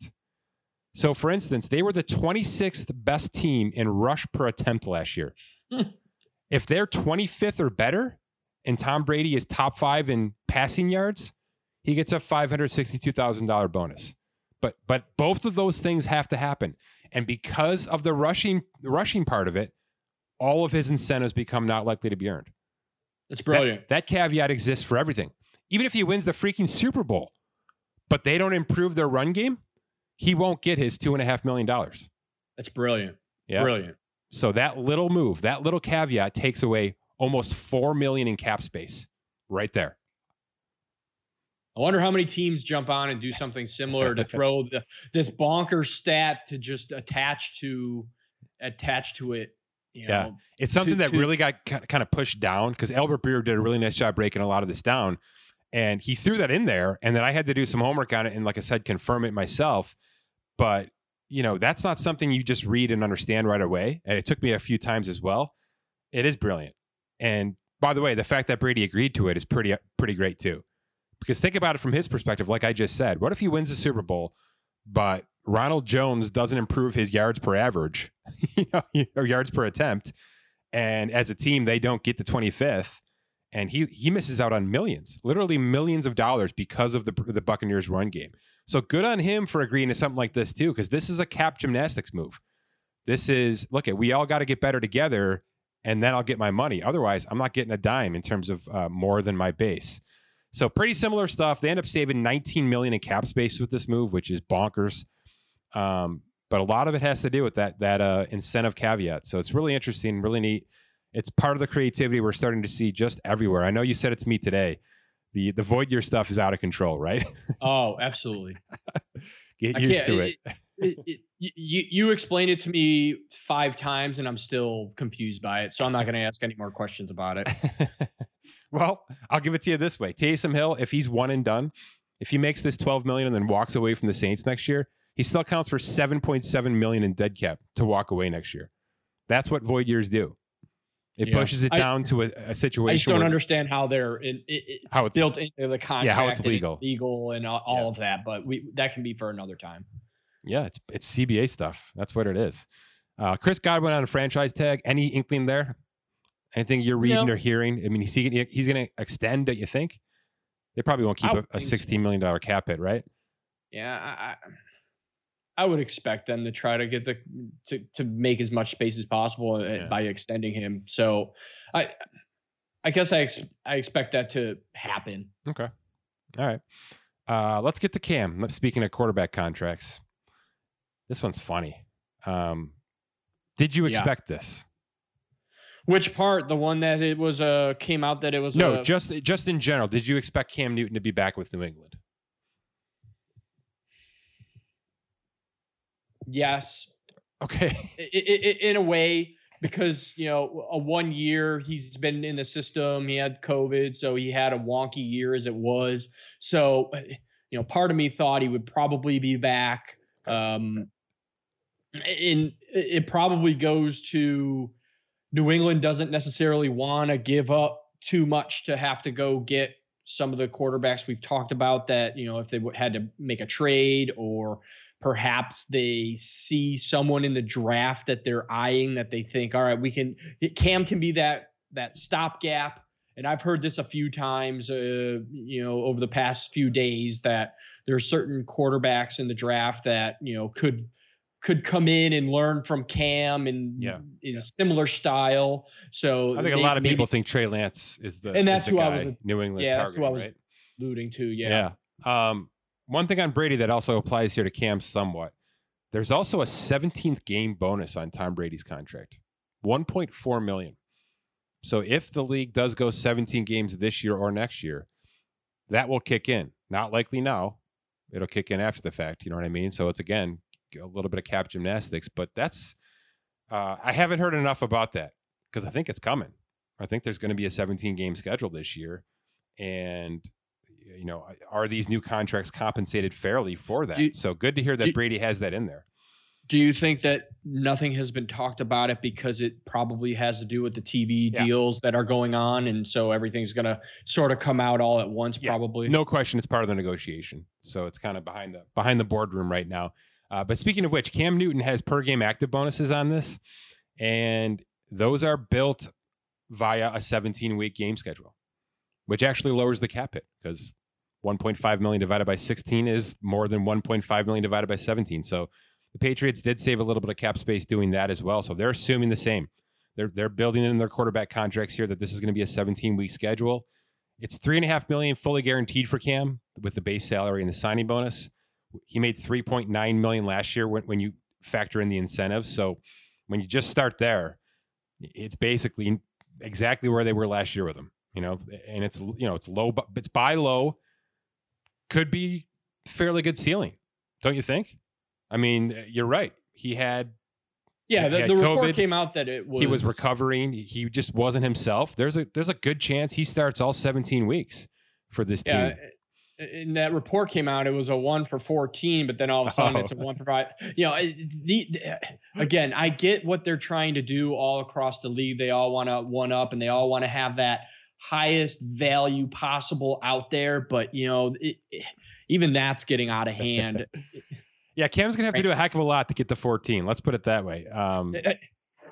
So, for instance, they were the 26th best team in rush per attempt last year. Hmm. if they're 25th or better, and Tom Brady is top five in passing yards, he gets a $562,000 bonus. But but both of those things have to happen. And because of the rushing rushing part of it, all of his incentives become not likely to be earned. That's brilliant. That, that caveat exists for everything. Even if he wins the freaking Super Bowl, but they don't improve their run game, he won't get his two and a half million dollars. That's brilliant. Yeah. Brilliant. So that little move, that little caveat takes away almost four million in cap space right there. I wonder how many teams jump on and do something similar to throw the, this bonker stat to just attach to attach to it. yeah, know, it's something to, that to, really got kind of pushed down because Albert Breer did a really nice job breaking a lot of this down, and he threw that in there, and then I had to do some homework on it, and like I said, confirm it myself. But you know, that's not something you just read and understand right away, and it took me a few times as well. It is brilliant, and by the way, the fact that Brady agreed to it is pretty pretty great too. Because think about it from his perspective, like I just said. What if he wins the Super Bowl, but Ronald Jones doesn't improve his yards per average, you know, or yards per attempt, and as a team they don't get to 25th, and he he misses out on millions, literally millions of dollars because of the the Buccaneers run game. So good on him for agreeing to something like this too, because this is a cap gymnastics move. This is look at we all got to get better together, and then I'll get my money. Otherwise, I'm not getting a dime in terms of uh, more than my base. So pretty similar stuff. They end up saving 19 million in cap space with this move, which is bonkers. Um, but a lot of it has to do with that that uh, incentive caveat. So it's really interesting, really neat. It's part of the creativity we're starting to see just everywhere. I know you said it to me today. The the void year stuff is out of control, right? Oh, absolutely. Get used to it. it, it, it you you explained it to me five times, and I'm still confused by it. So I'm not going to ask any more questions about it. well, I'll give it to you this way: Taysom Hill, if he's one and done, if he makes this 12 million and then walks away from the Saints next year, he still counts for 7.7 million in dead cap to walk away next year. That's what void years do. It Yeah. pushes it I- down to a, a situation I just don't understand how they're in, it, it, how it's built into the contract. Yeah, how it's and legal. legal, and all, Yeah. of that. But we that can be for another time. yeah, it's it's CBA stuff. That's what it is. Uh, Chris Godwin on a franchise tag. Any inkling there? Anything you're reading No. or hearing? I mean, he's he, he's going to extend. Don't you think? They probably won't keep I a, a think so. 16 million dollar cap hit, right? Yeah, I, I would expect them to try to get the to to make as much space as possible uh, Yeah. by extending him. So I I guess I ex- I expect that to happen. Okay. All right. Uh, let's get to Cam. Speaking of quarterback contracts, this one's funny. Um, did you Yeah. expect this? Which part? The one that it was uh came out that it was No, uh, just just in general. Did you expect Cam Newton to be back with New England? Yes. Okay. In a way because you know a one year he's been in the system he had covid so he had a wonky year as it was. So uh, you know part of me thought he would probably be back um and it probably goes to new england doesn't necessarily want to give up too much to have to go get some of the quarterbacks we've talked about that you know if they had to make a trade or perhaps they see someone in the draft that they're eyeing that they think all right we can cam can be that that stopgap and i've heard this a few times uh, you know over the past few days that there's certain quarterbacks in the draft that you know could could come in and learn from cam and Yeah. is similar style so I think a lot of maybe people think Trey Lance is the And is that's the who I was- New England's yeah, that's who I was right? alluding to yeah Yeah. Um, one thing on Brady that also applies here to Cam somewhat. There's also a 17th game bonus on Tom Brady's contract, 1.4 million. So if the league does go 17 games this year or next year, that will kick in. Not likely now. It'll kick in after the fact. You know what I mean? So it's again a little bit of cap gymnastics, but that's uh, I haven't heard enough about that because I think it's coming. I think there's going to be a 17 game schedule this year, and you know, are these new contracts compensated fairly for that? You- so good to hear that do- Brady has that in there. Do you think that nothing has been talked about it because it probably has to do with the TV Yeah. deals that are going on, and so everything's gonna sort of come out all at once, Yeah. probably? No question, it's part of the negotiation. So it's kind of behind the behind the boardroom right now. Uh, but speaking of which, Cam Newton has per game active bonuses on this, and those are built via a 17 week game schedule, which actually lowers the cap hit because 1.5 million divided by 16 is more than 1.5 million divided by 17. So the Patriots did save a little bit of cap space doing that as well. So they're assuming the same. They're they're building in their quarterback contracts here that this is going to be a 17 week schedule. It's three and a half million fully guaranteed for Cam with the base salary and the signing bonus. He made 3.9 million last year when, when you factor in the incentives. So when you just start there, it's basically exactly where they were last year with him. You know, and it's you know it's low, but it's buy low. Could be fairly good ceiling, don't you think? I mean, uh, you're right. He had yeah, the, the report came out that it was he was recovering. He just wasn't himself. There's a there's a good chance he starts all 17 weeks for this team. Yeah, and that report came out, it was a one for 14, but then all of a sudden oh. it's a oh. one for five. You know, the, the, again, I get what they're trying to do all across the league. They all want to one up and they all want to have that highest value possible out there. But, you know, it, it, even that's getting out of hand. yeah, Cam's to have to do a heck of a lot to get the 14. Let's put it that way. Um, eh,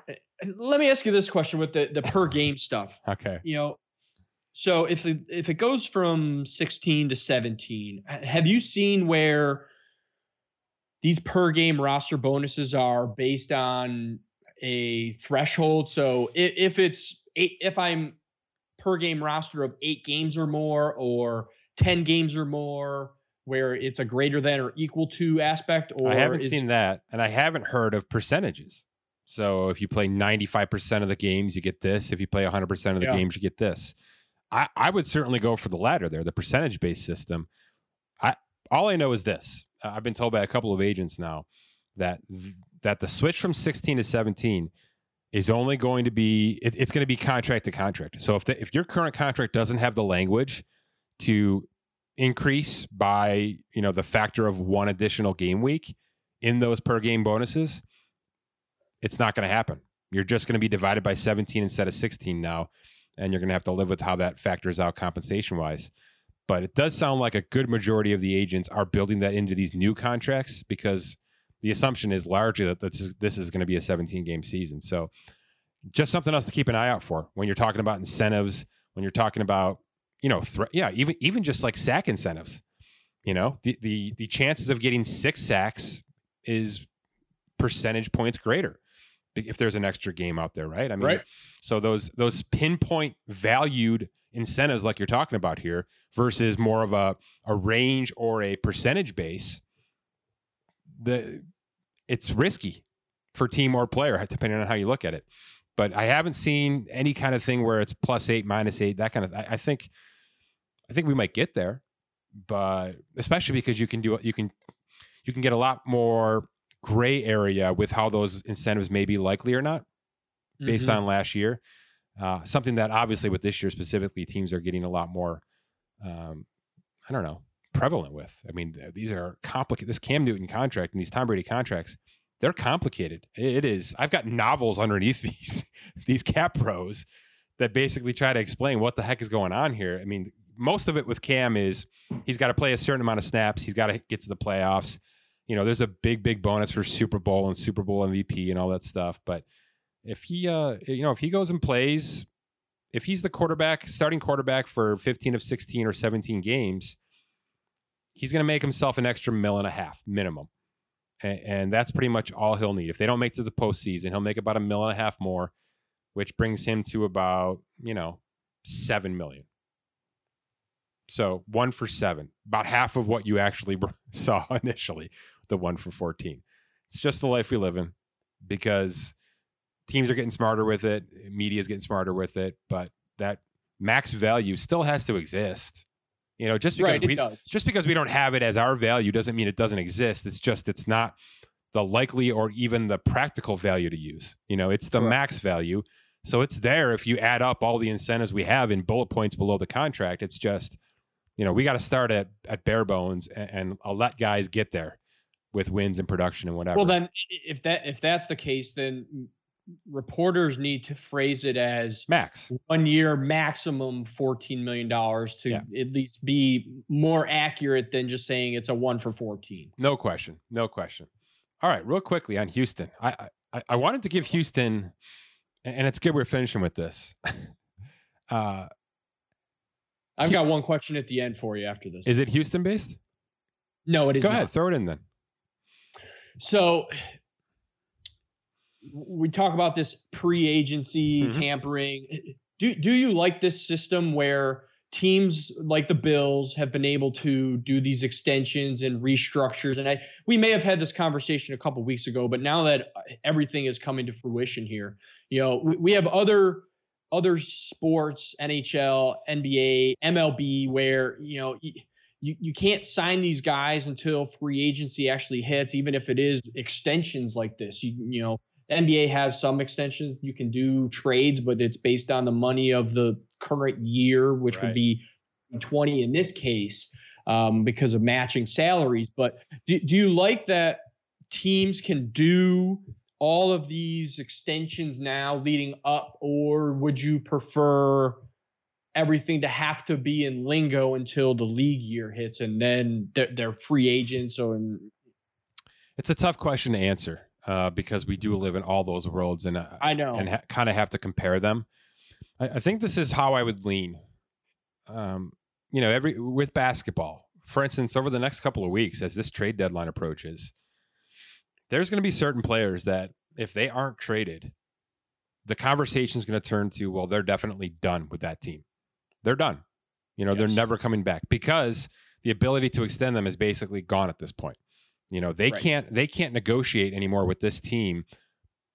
eh, let me ask you this question with the, the per game stuff. Okay. You know, so if it, if it goes from 16 to 17, have you seen where these per game roster bonuses are based on a threshold? So if, if it's eight, if I'm per game roster of eight games or more, or 10 games or more, where it's a greater than or equal to aspect, or I haven't seen that, and I haven't heard of percentages. So if you play 95% of the games, you get this. If you play 100% of the yeah. games, you get this. I, I would certainly go for the latter there, the percentage based system. I all I know is this: I've been told by a couple of agents now that that the switch from 16 to 17 is only going to be it, it's going to be contract to contract. So if the, if your current contract doesn't have the language to increase by you know the factor of one additional game week in those per game bonuses, it's not going to happen. You're just going to be divided by 17 instead of 16 now and you're going to have to live with how that factors out compensation wise. But it does sound like a good majority of the agents are building that into these new contracts because the assumption is largely that this is, this is going to be a 17 game season. So just something else to keep an eye out for when you're talking about incentives, when you're talking about, you know, th- yeah, even even just like sack incentives. You know, the the the chances of getting six sacks is percentage points greater if there's an extra game out there, right? I mean, right. so those those pinpoint valued incentives like you're talking about here versus more of a a range or a percentage base, the it's risky for team or player depending on how you look at it. But I haven't seen any kind of thing where it's plus eight, minus eight, that kind of. I, I think, I think we might get there, but especially because you can do you can you can get a lot more gray area with how those incentives may be likely or not based mm-hmm. on last year. Uh, something that obviously with this year specifically, teams are getting a lot more, um, I don't know, prevalent with. I mean, these are complicated. This Cam Newton contract and these Tom Brady contracts, they're complicated. It is. I've got novels underneath these these cap pros that basically try to explain what the heck is going on here. I mean, most of it with Cam is he's got to play a certain amount of snaps. He's got to get to the playoffs you know, there's a big, big bonus for Super Bowl and Super Bowl MVP and all that stuff. But if he, uh, you know, if he goes and plays, if he's the quarterback, starting quarterback for 15 of 16 or 17 games, he's going to make himself an extra mill and a half minimum. And, and that's pretty much all he'll need. If they don't make to the postseason, he'll make about a mill and a half more, which brings him to about, you know, 7 million. So one for seven, about half of what you actually saw initially the one for 14. It's just the life we live in because teams are getting smarter with it, media is getting smarter with it, but that max value still has to exist. You know, just because right, we just because we don't have it as our value doesn't mean it doesn't exist. It's just it's not the likely or even the practical value to use. You know, it's the Correct. max value. So it's there if you add up all the incentives we have in bullet points below the contract. It's just, you know, we got to start at at bare bones and, and I'll let guys get there with wins and production and whatever. Well, then if that if that's the case, then reporters need to phrase it as max one year maximum $14 million to yeah. at least be more accurate than just saying it's a one for 14 no question no question All right, real quickly on Houston. I I, I wanted to give Houston, and it's good we're finishing with this. uh, I've got one question at the end for you after this. Is it Houston based? No, it is. Go not. ahead, throw it in then. So we talk about this pre-agency mm-hmm. tampering. Do do you like this system where teams like the Bills have been able to do these extensions and restructures? And I we may have had this conversation a couple weeks ago, but now that everything is coming to fruition here, you know, we, we have other other sports, NHL, NBA, MLB, where you know. You, you can't sign these guys until free agency actually hits, even if it is extensions like this. You you know, NBA has some extensions. You can do trades, but it's based on the money of the current year, which right. would be 20 in this case, um, because of matching salaries. But do, do you like that teams can do all of these extensions now leading up, or would you prefer everything to have to be in lingo until the league year hits and then they're, they're free agents? Or it's a tough question to answer uh, because we do live in all those worlds, and uh, I know, and ha- kind of have to compare them. I, I, think this is how I would lean. Um, you know, every with basketball, for instance, over the next couple of weeks, as this trade deadline approaches, there's going to be certain players that if they aren't traded, the conversation is going to turn to, well, they're definitely done with that team. They're done. You know, yes. they're never coming back because the ability to extend them is basically gone at this point. You know, they right. can't they can't negotiate anymore with this team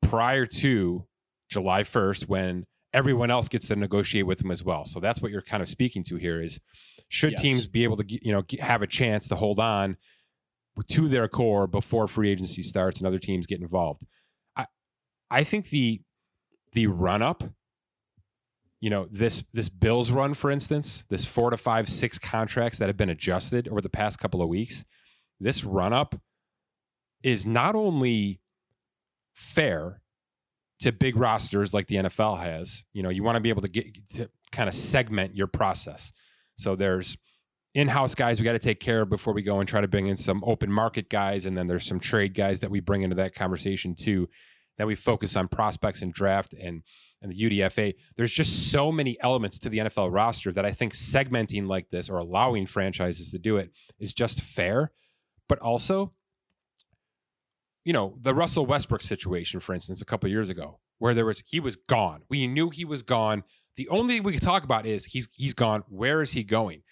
prior to July 1st when everyone else gets to negotiate with them as well. So that's what you're kind of speaking to here is should yes. teams be able to you know have a chance to hold on to their core before free agency starts and other teams get involved. I I think the the run up you know this this Bills run for instance, this 4 to 5 6 contracts that have been adjusted over the past couple of weeks this run up is not only fair to big rosters like the NFL has. You know, you want to be able to get to kind of segment your process. So there's in-house guys we got to take care of before we go and try to bring in some open market guys and then there's some trade guys that we bring into that conversation too that we focus on prospects and draft and and the UDFA there's just so many elements to the NFL roster that I think segmenting like this or allowing franchises to do it is just fair but also, you know, the Russell Westbrook situation, for instance, a couple years ago, where there was he was gone. We knew he was gone. The only thing we could talk about is he's he's gone. Where is he going?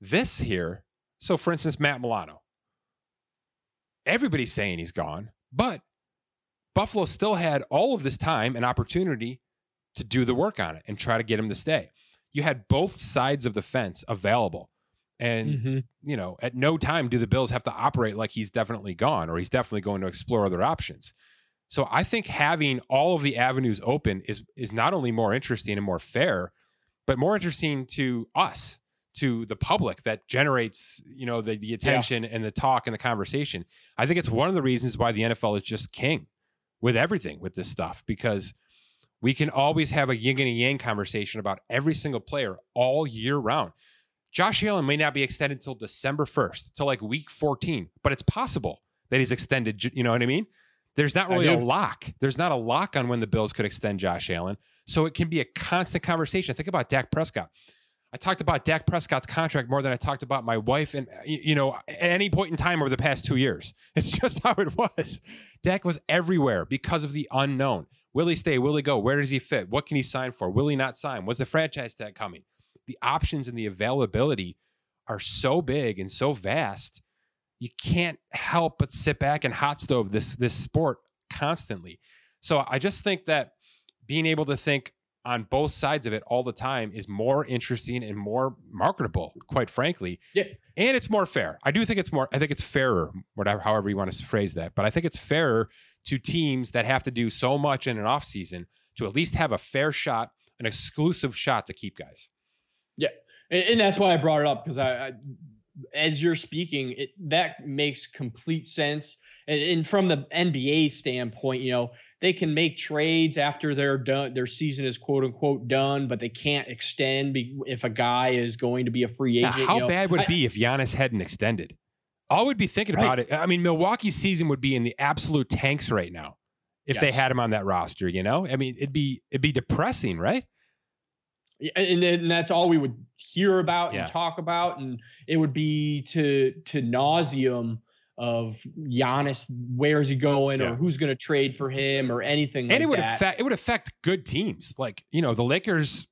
This here, so for instance, Matt Milano. Everybody's saying he's gone, but Buffalo still had all of this time and opportunity to do the work on it and try to get him to stay. You had both sides of the fence available. And mm-hmm. you know, at no time do the Bills have to operate like he's definitely gone or he's definitely going to explore other options. So I think having all of the avenues open is is not only more interesting and more fair, but more interesting to us, to the public that generates, you know, the the attention yeah. and the talk and the conversation. I think it's one of the reasons why the NFL is just king with everything with this stuff because we can always have a yin and yang conversation about every single player all year round. Josh Allen may not be extended until December 1st, till like week 14, but it's possible that he's extended. You know what I mean? There's not really a lock. There's not a lock on when the Bills could extend Josh Allen. So it can be a constant conversation. Think about Dak Prescott. I talked about Dak Prescott's contract more than I talked about my wife and you know at any point in time over the past 2 years. It's just how it was. Dak was everywhere because of the unknown. Will he stay? Will he go? Where does he fit? What can he sign for? Will he not sign? Was the franchise tag coming? The options and the availability are so big and so vast you can't help but sit back and hot stove this this sport constantly. So i just think that being able to think on both sides of it all the time is more interesting and more marketable quite frankly. Yeah. And it's more fair. I do think it's more i think it's fairer whatever however you want to phrase that but i think it's fairer to teams that have to do so much in an off season to at least have a fair shot an exclusive shot to keep guys and, and that's why I brought it up because I, I, as you're speaking, it that makes complete sense. And, and from the NBA standpoint, you know, they can make trades after they're done their season is quote unquote done but they can't extend if a guy is going to be a free agent now, how you know? bad would it I, be if Giannis hadn't extended all would be thinking Right. about it. I mean, Milwaukee's season would be in the absolute tanks right now if they had him on that roster. You know, I mean, it'd be it'd be depressing, right? And then that's all we would hear about Yeah. and talk about, and it would be to to nauseum of Giannis. Where is he going, Yeah. or who's going to trade for him, or anything and like it would that. affect it would affect good teams. Like you know, the Lakers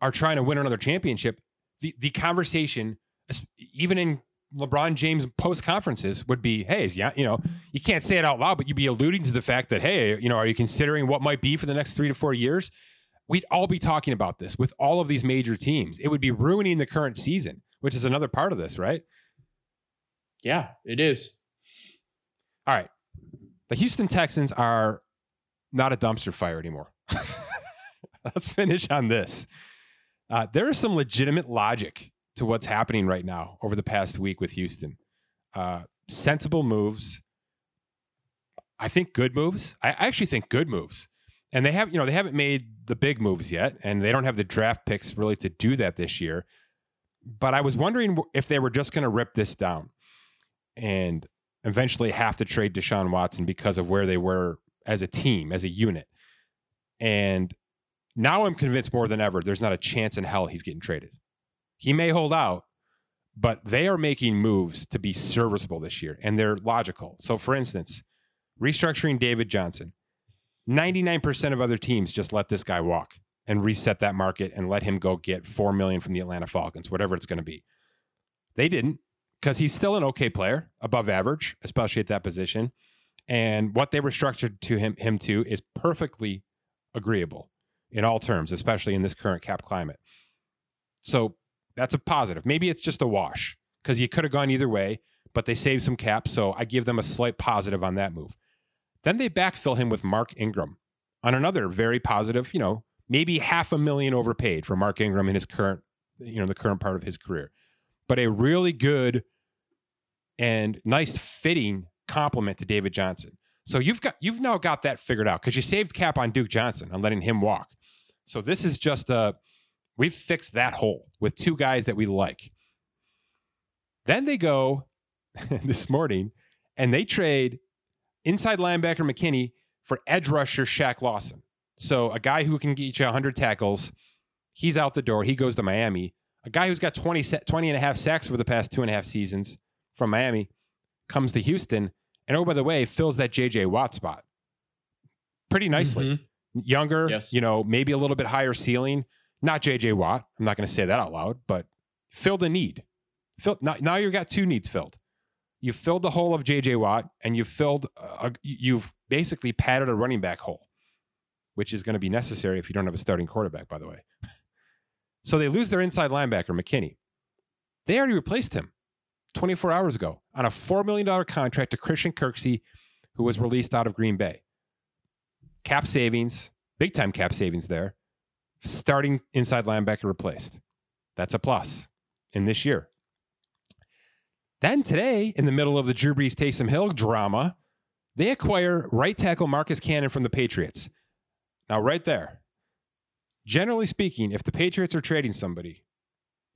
are trying to win another championship. The the conversation, even in LeBron James post conferences, would be, "Hey, is yeah, you know, you can't say it out loud, but you'd be alluding to the fact that, hey, you know, are you considering what might be for the next three to four years?" We'd all be talking about this with all of these major teams. It would be ruining the current season, which is another part of this, right? yeah, it is. All right. The Houston Texans are not a dumpster fire anymore. Let's finish on this. Uh, there is some legitimate logic to what's happening right now over the past week with Houston. Uh, sensible moves. I think good moves. I actually think good moves. And they have, you know, they haven't made the big moves yet, and they don't have the draft picks really to do that this year. But I was wondering if they were just going to rip this down and eventually have to trade Deshaun Watson because of where they were as a team, as a unit. And now I'm convinced more than ever there's not a chance in hell he's getting traded. He may hold out, but they are making moves to be serviceable this year and they're logical. So, for instance, restructuring David Johnson. 99% of other teams just let this guy walk and reset that market and let him go get 4 million from the Atlanta Falcons, whatever it's going to be. They didn't because he's still an okay player, above average, especially at that position. And what they restructured to him him to is perfectly agreeable in all terms, especially in this current cap climate. So that's a positive. Maybe it's just a wash because you could have gone either way, but they saved some cap. So I give them a slight positive on that move. Then they backfill him with Mark Ingram on another very positive, you know, maybe half a million overpaid for Mark Ingram in his current, you know, the current part of his career. But a really good and nice fitting compliment to David Johnson. So you've got you've now got that figured out because you saved cap on Duke Johnson on letting him walk. So this is just a we've fixed that hole with two guys that we like. Then they go this morning and they trade inside linebacker McKinney for edge rusher Shaq Lawson. So a guy who can get you 100 tackles, he's out the door. He goes to Miami. A guy who's got 20, 20 and a half sacks over the past two and a half seasons from Miami comes to Houston. And oh, by the way, fills that JJ Watt spot pretty nicely. Mhm. Younger, Yes. you know, maybe a little bit higher ceiling. Not JJ Watt. I'm not going to say that out loud, but filled a need. Filled, now, now you've got two needs filled. You filled the hole of JJ Watt, and you filled. A, you've basically padded a running back hole, which is going to be necessary if you don't have a starting quarterback. By the way, so they lose their inside linebacker McKinney. They already replaced him 24 hours ago on a $4 million contract to Christian Kirksey, who was released out of Green Bay. Cap savings, big time cap savings there. Starting inside linebacker replaced. That's a plus in this year. Then today, in the middle of the Drew Brees Taysom Hill drama, they acquire right tackle Marcus Cannon from the Patriots. Now, right there, generally speaking, if the Patriots are trading somebody,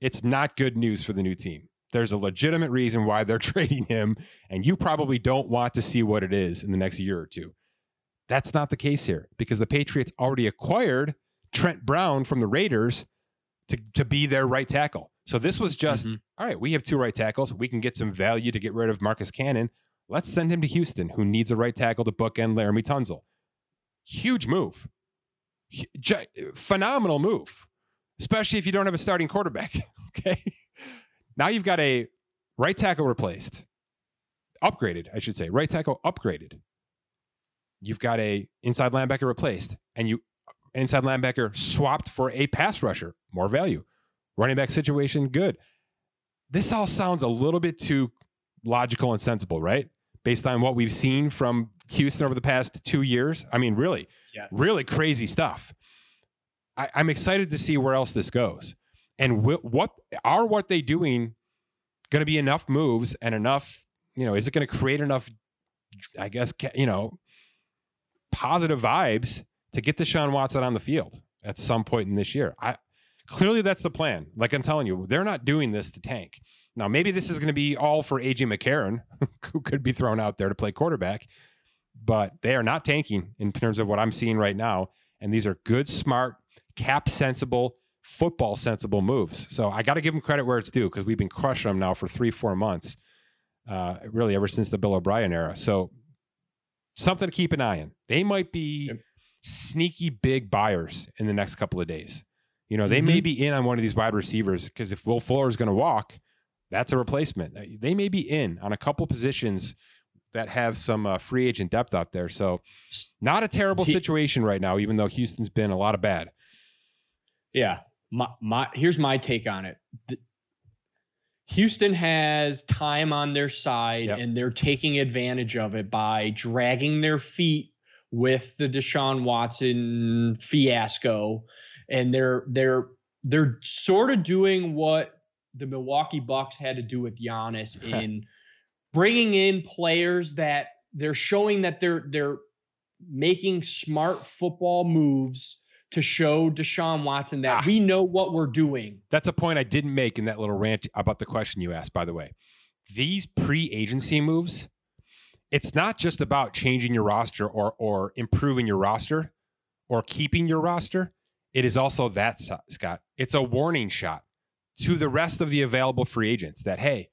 it's not good news for the new team. There's a legitimate reason why they're trading him, and you probably don't want to see what it is in the next year or two. That's not the case here because the Patriots already acquired Trent Brown from the Raiders to, to be their right tackle. So this was just, Mhm. all right, we have two right tackles. We can get some value to get rid of Marcus Cannon. Let's send him to Houston, who needs a right tackle to bookend Laremy Tunsil. Huge move. Gi- phenomenal move, especially if you don't have a starting quarterback. okay. Now you've got a right tackle replaced, upgraded, I should say, right tackle upgraded. You've got a inside linebacker replaced, and you inside linebacker swapped for a pass rusher, more value. Running back situation, good. This all sounds a little bit too logical and sensible, right? Based on what we've seen from Houston over the past two years. I mean, really, Yeah. really crazy stuff. I, I'm excited to see where else this goes. And wh- what are what they doing going to be enough moves and enough, you know, is it going to create enough, I guess, you know, positive vibes to get Deshaun Watson on the field at some point in this year? I clearly that's the plan. Like I'm telling you, they're not doing this to tank. Now, maybe this is going to be all for AJ McCarron, who could be thrown out there to play quarterback, but they are not tanking in terms of what I'm seeing right now. And these are good, smart, cap sensible, football sensible moves. So I got to give them credit where it's due because we've been crushing them now for three, four months, uh, really ever since the Bill O'Brien era. So something to keep an eye on. They might be yep. sneaky big buyers in the next couple of days. You know, they mm-hmm. may be in on one of these wide receivers because if Will Fuller is going to walk, that's a replacement. They may be in on a couple positions that have some uh, free agent depth out there. So, not a terrible situation right now, even though Houston's been a lot of bad. Yeah, my my here's my take on it. The, Houston has time on their side, yep. and they're taking advantage of it by dragging their feet with the Deshaun Watson fiasco, and they're they're they're sort of doing what the Milwaukee Bucks had to do with Giannis in bringing in players that they're showing that they're they're making smart football moves to show Deshaun Watson that ah, we know what we're doing. That's a point I didn't make in that little rant about the question you asked, by the way. These pre-agency moves, it's not just about changing your roster or or improving your roster or keeping your roster. It is also that, Scott. It's a warning shot to the rest of the available free agents that, hey,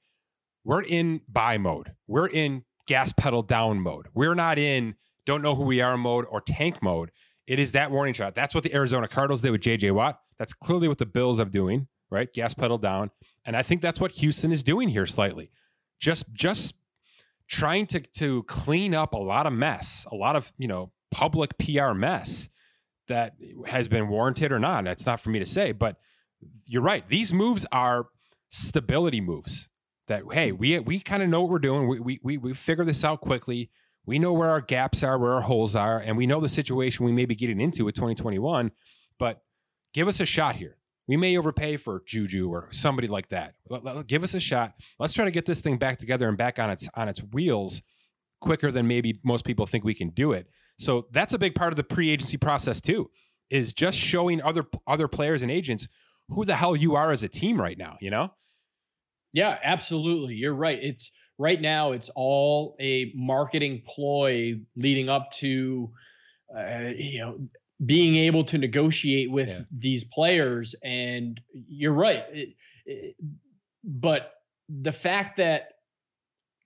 we're in buy mode. We're in gas pedal down mode. We're not in don't know who we are mode or tank mode. It is that warning shot. That's what the Arizona Cardinals did with JJ Watt. That's clearly what the Bills are doing, right? Gas pedal down. And I think that's what Houston is doing here slightly. Just just trying to to clean up a lot of mess, a lot of, you know, public PR mess that has been warranted or not. That's not for me to say, but you're right. These moves are stability moves. That hey, we we kind of know what we're doing. We we we we figure this out quickly. We know where our gaps are, where our holes are, and we know the situation we may be getting into with 2021. But give us a shot here. We may overpay for Juju or somebody like that. Give us a shot. Let's try to get this thing back together and back on its on its wheels quicker than maybe most people think we can do it. So that's a big part of the pre-agency process too. Is just showing other other players and agents who the hell you are as a team right now, you know? Yeah, absolutely. You're right. It's right now it's all a marketing ploy leading up to uh, you know being able to negotiate with yeah. these players and you're right it, it, but the fact that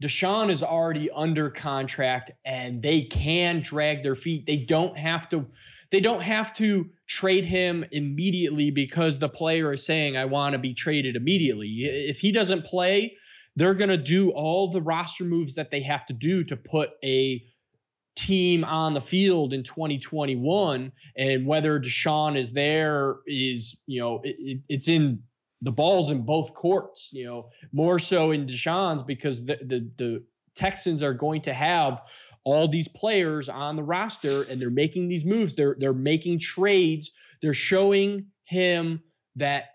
Deshaun is already under contract and they can drag their feet they don't have to they don't have to trade him immediately because the player is saying, I want to be traded immediately. If he doesn't play, they're going to do all the roster moves that they have to do to put a team on the field in 2021. And whether Deshaun is there is, you know, it, it's in the balls in both courts, you know, more so in Deshaun's because the, the, the Texans are going to have all these players on the roster and they're making these moves. They're they're making trades. They're showing him that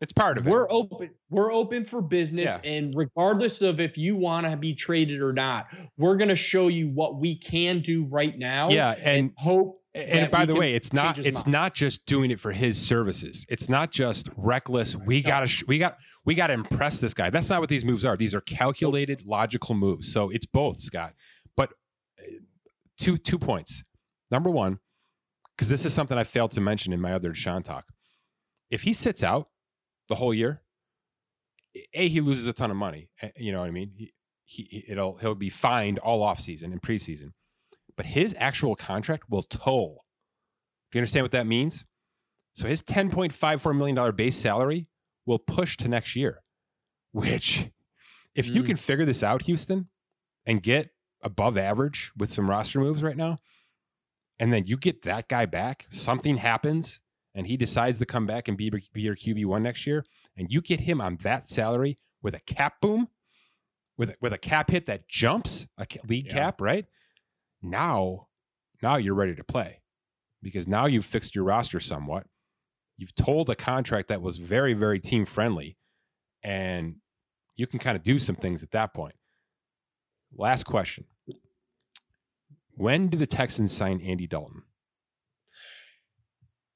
it's part of it. we're it. open. We're open for business, yeah. and regardless of if you want to be traded or not, we're going to show you what we can do right now. Yeah, and, and hope. And by the way, it's not it's mind. not just doing it for his services. It's not just reckless. We gotta we got we gotta impress this guy. That's not what these moves are. These are calculated, logical moves. So it's both, Scott But two two points. Number one, because this is something I failed to mention in my other Sean talk. If he sits out the whole year, a he loses a ton of money. Eh, you know what I mean? He, he it'll he'll be fined all off season and preseason, but his actual contract will toll. Do you understand what that means? So his ten point five four million dollar base salary will push to next year, which if mm. you can figure this out, Houston, and get above average with some roster moves right now, and then you get that guy back, something happens, and he decides to come back and be, be your QB one next year, and you get him on that salary with a cap boom, with with a cap hit that jumps a league yeah. cap, right? Now, now you're ready to play because now you've fixed your roster somewhat. You've told a contract that was very, very team friendly, and you can kind of do some things at that point. Last question. When do the Texans sign Andy Dalton?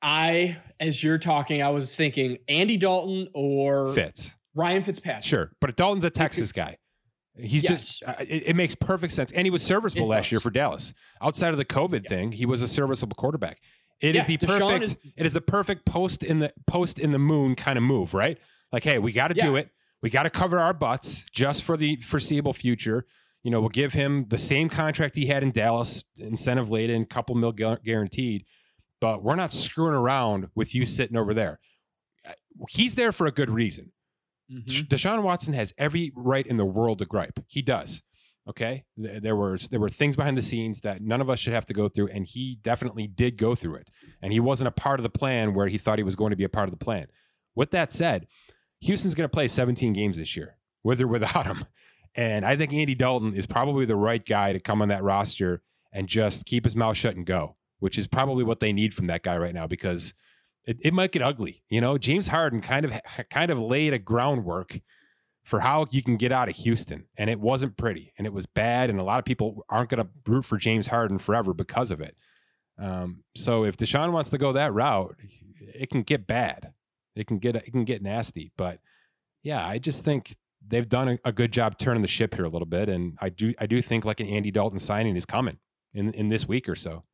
I, as you're talking, I was thinking Andy Dalton or Fitz. Ryan Fitzpatrick. Sure, but Dalton's a Texas guy. He's Yes. just, it, it makes perfect sense. And he was serviceable It last year for Dallas. Outside of the COVID Yeah. thing, he was a serviceable quarterback. It is Yeah, the Deshaun perfect, is- it is the perfect post in the post in the moon kind of move, right? Like, hey, we got to do it. We got to cover our butts just for the foreseeable future. You know, we'll give him the same contract he had in Dallas, incentive laden, couple mil guaranteed, but we're not screwing around with you sitting over there. He's there for a good reason. Mhm. Deshaun Watson has every right in the world to gripe. He does. Okay, there were there were things behind the scenes that none of us should have to go through, and he definitely did go through it. And he wasn't a part of the plan where he thought he was going to be a part of the plan. With that said, Houston's going to play 17 games this year, with or without him. And I think Andy Dalton is probably the right guy to come on that roster and just keep his mouth shut and go, which is probably what they need from that guy right now because it, it might get ugly. You know, James Harden kind of kind of laid a groundwork for how you can get out of Houston, and it wasn't pretty, and it was bad, and a lot of people aren't going to root for James Harden forever because of it. Um, so if Deshaun wants to go that route, it can get bad. It can get it can get nasty. But yeah, I just think they've done a, a good job turning the ship here a little bit, and I do I do think like an Andy Dalton signing is coming in in this week or so.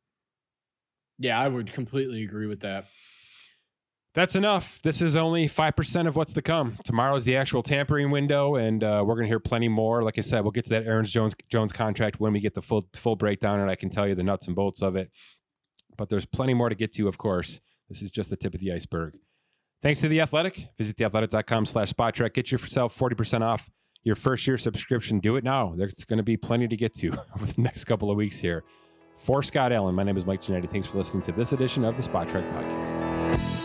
Yeah, I would completely agree with that. That's enough. This is only 5% of what's to come. Tomorrow is the actual tampering window, and uh, we're going to hear plenty more. Like I said, we'll get to that Aaron Jones Jones contract when we get the full full breakdown, and I can tell you the nuts and bolts of it. But there's plenty more to get to, of course. This is just the tip of the iceberg. Thanks to The Athletic. Visit theathletic.com slash spotrac. Get yourself 40% off your first year subscription. Do it now. There's going to be plenty to get to over the next couple of weeks here. For Scott Allen, my name is Mike Ginnitti. Thanks for listening to this edition of the Spotrac Podcast.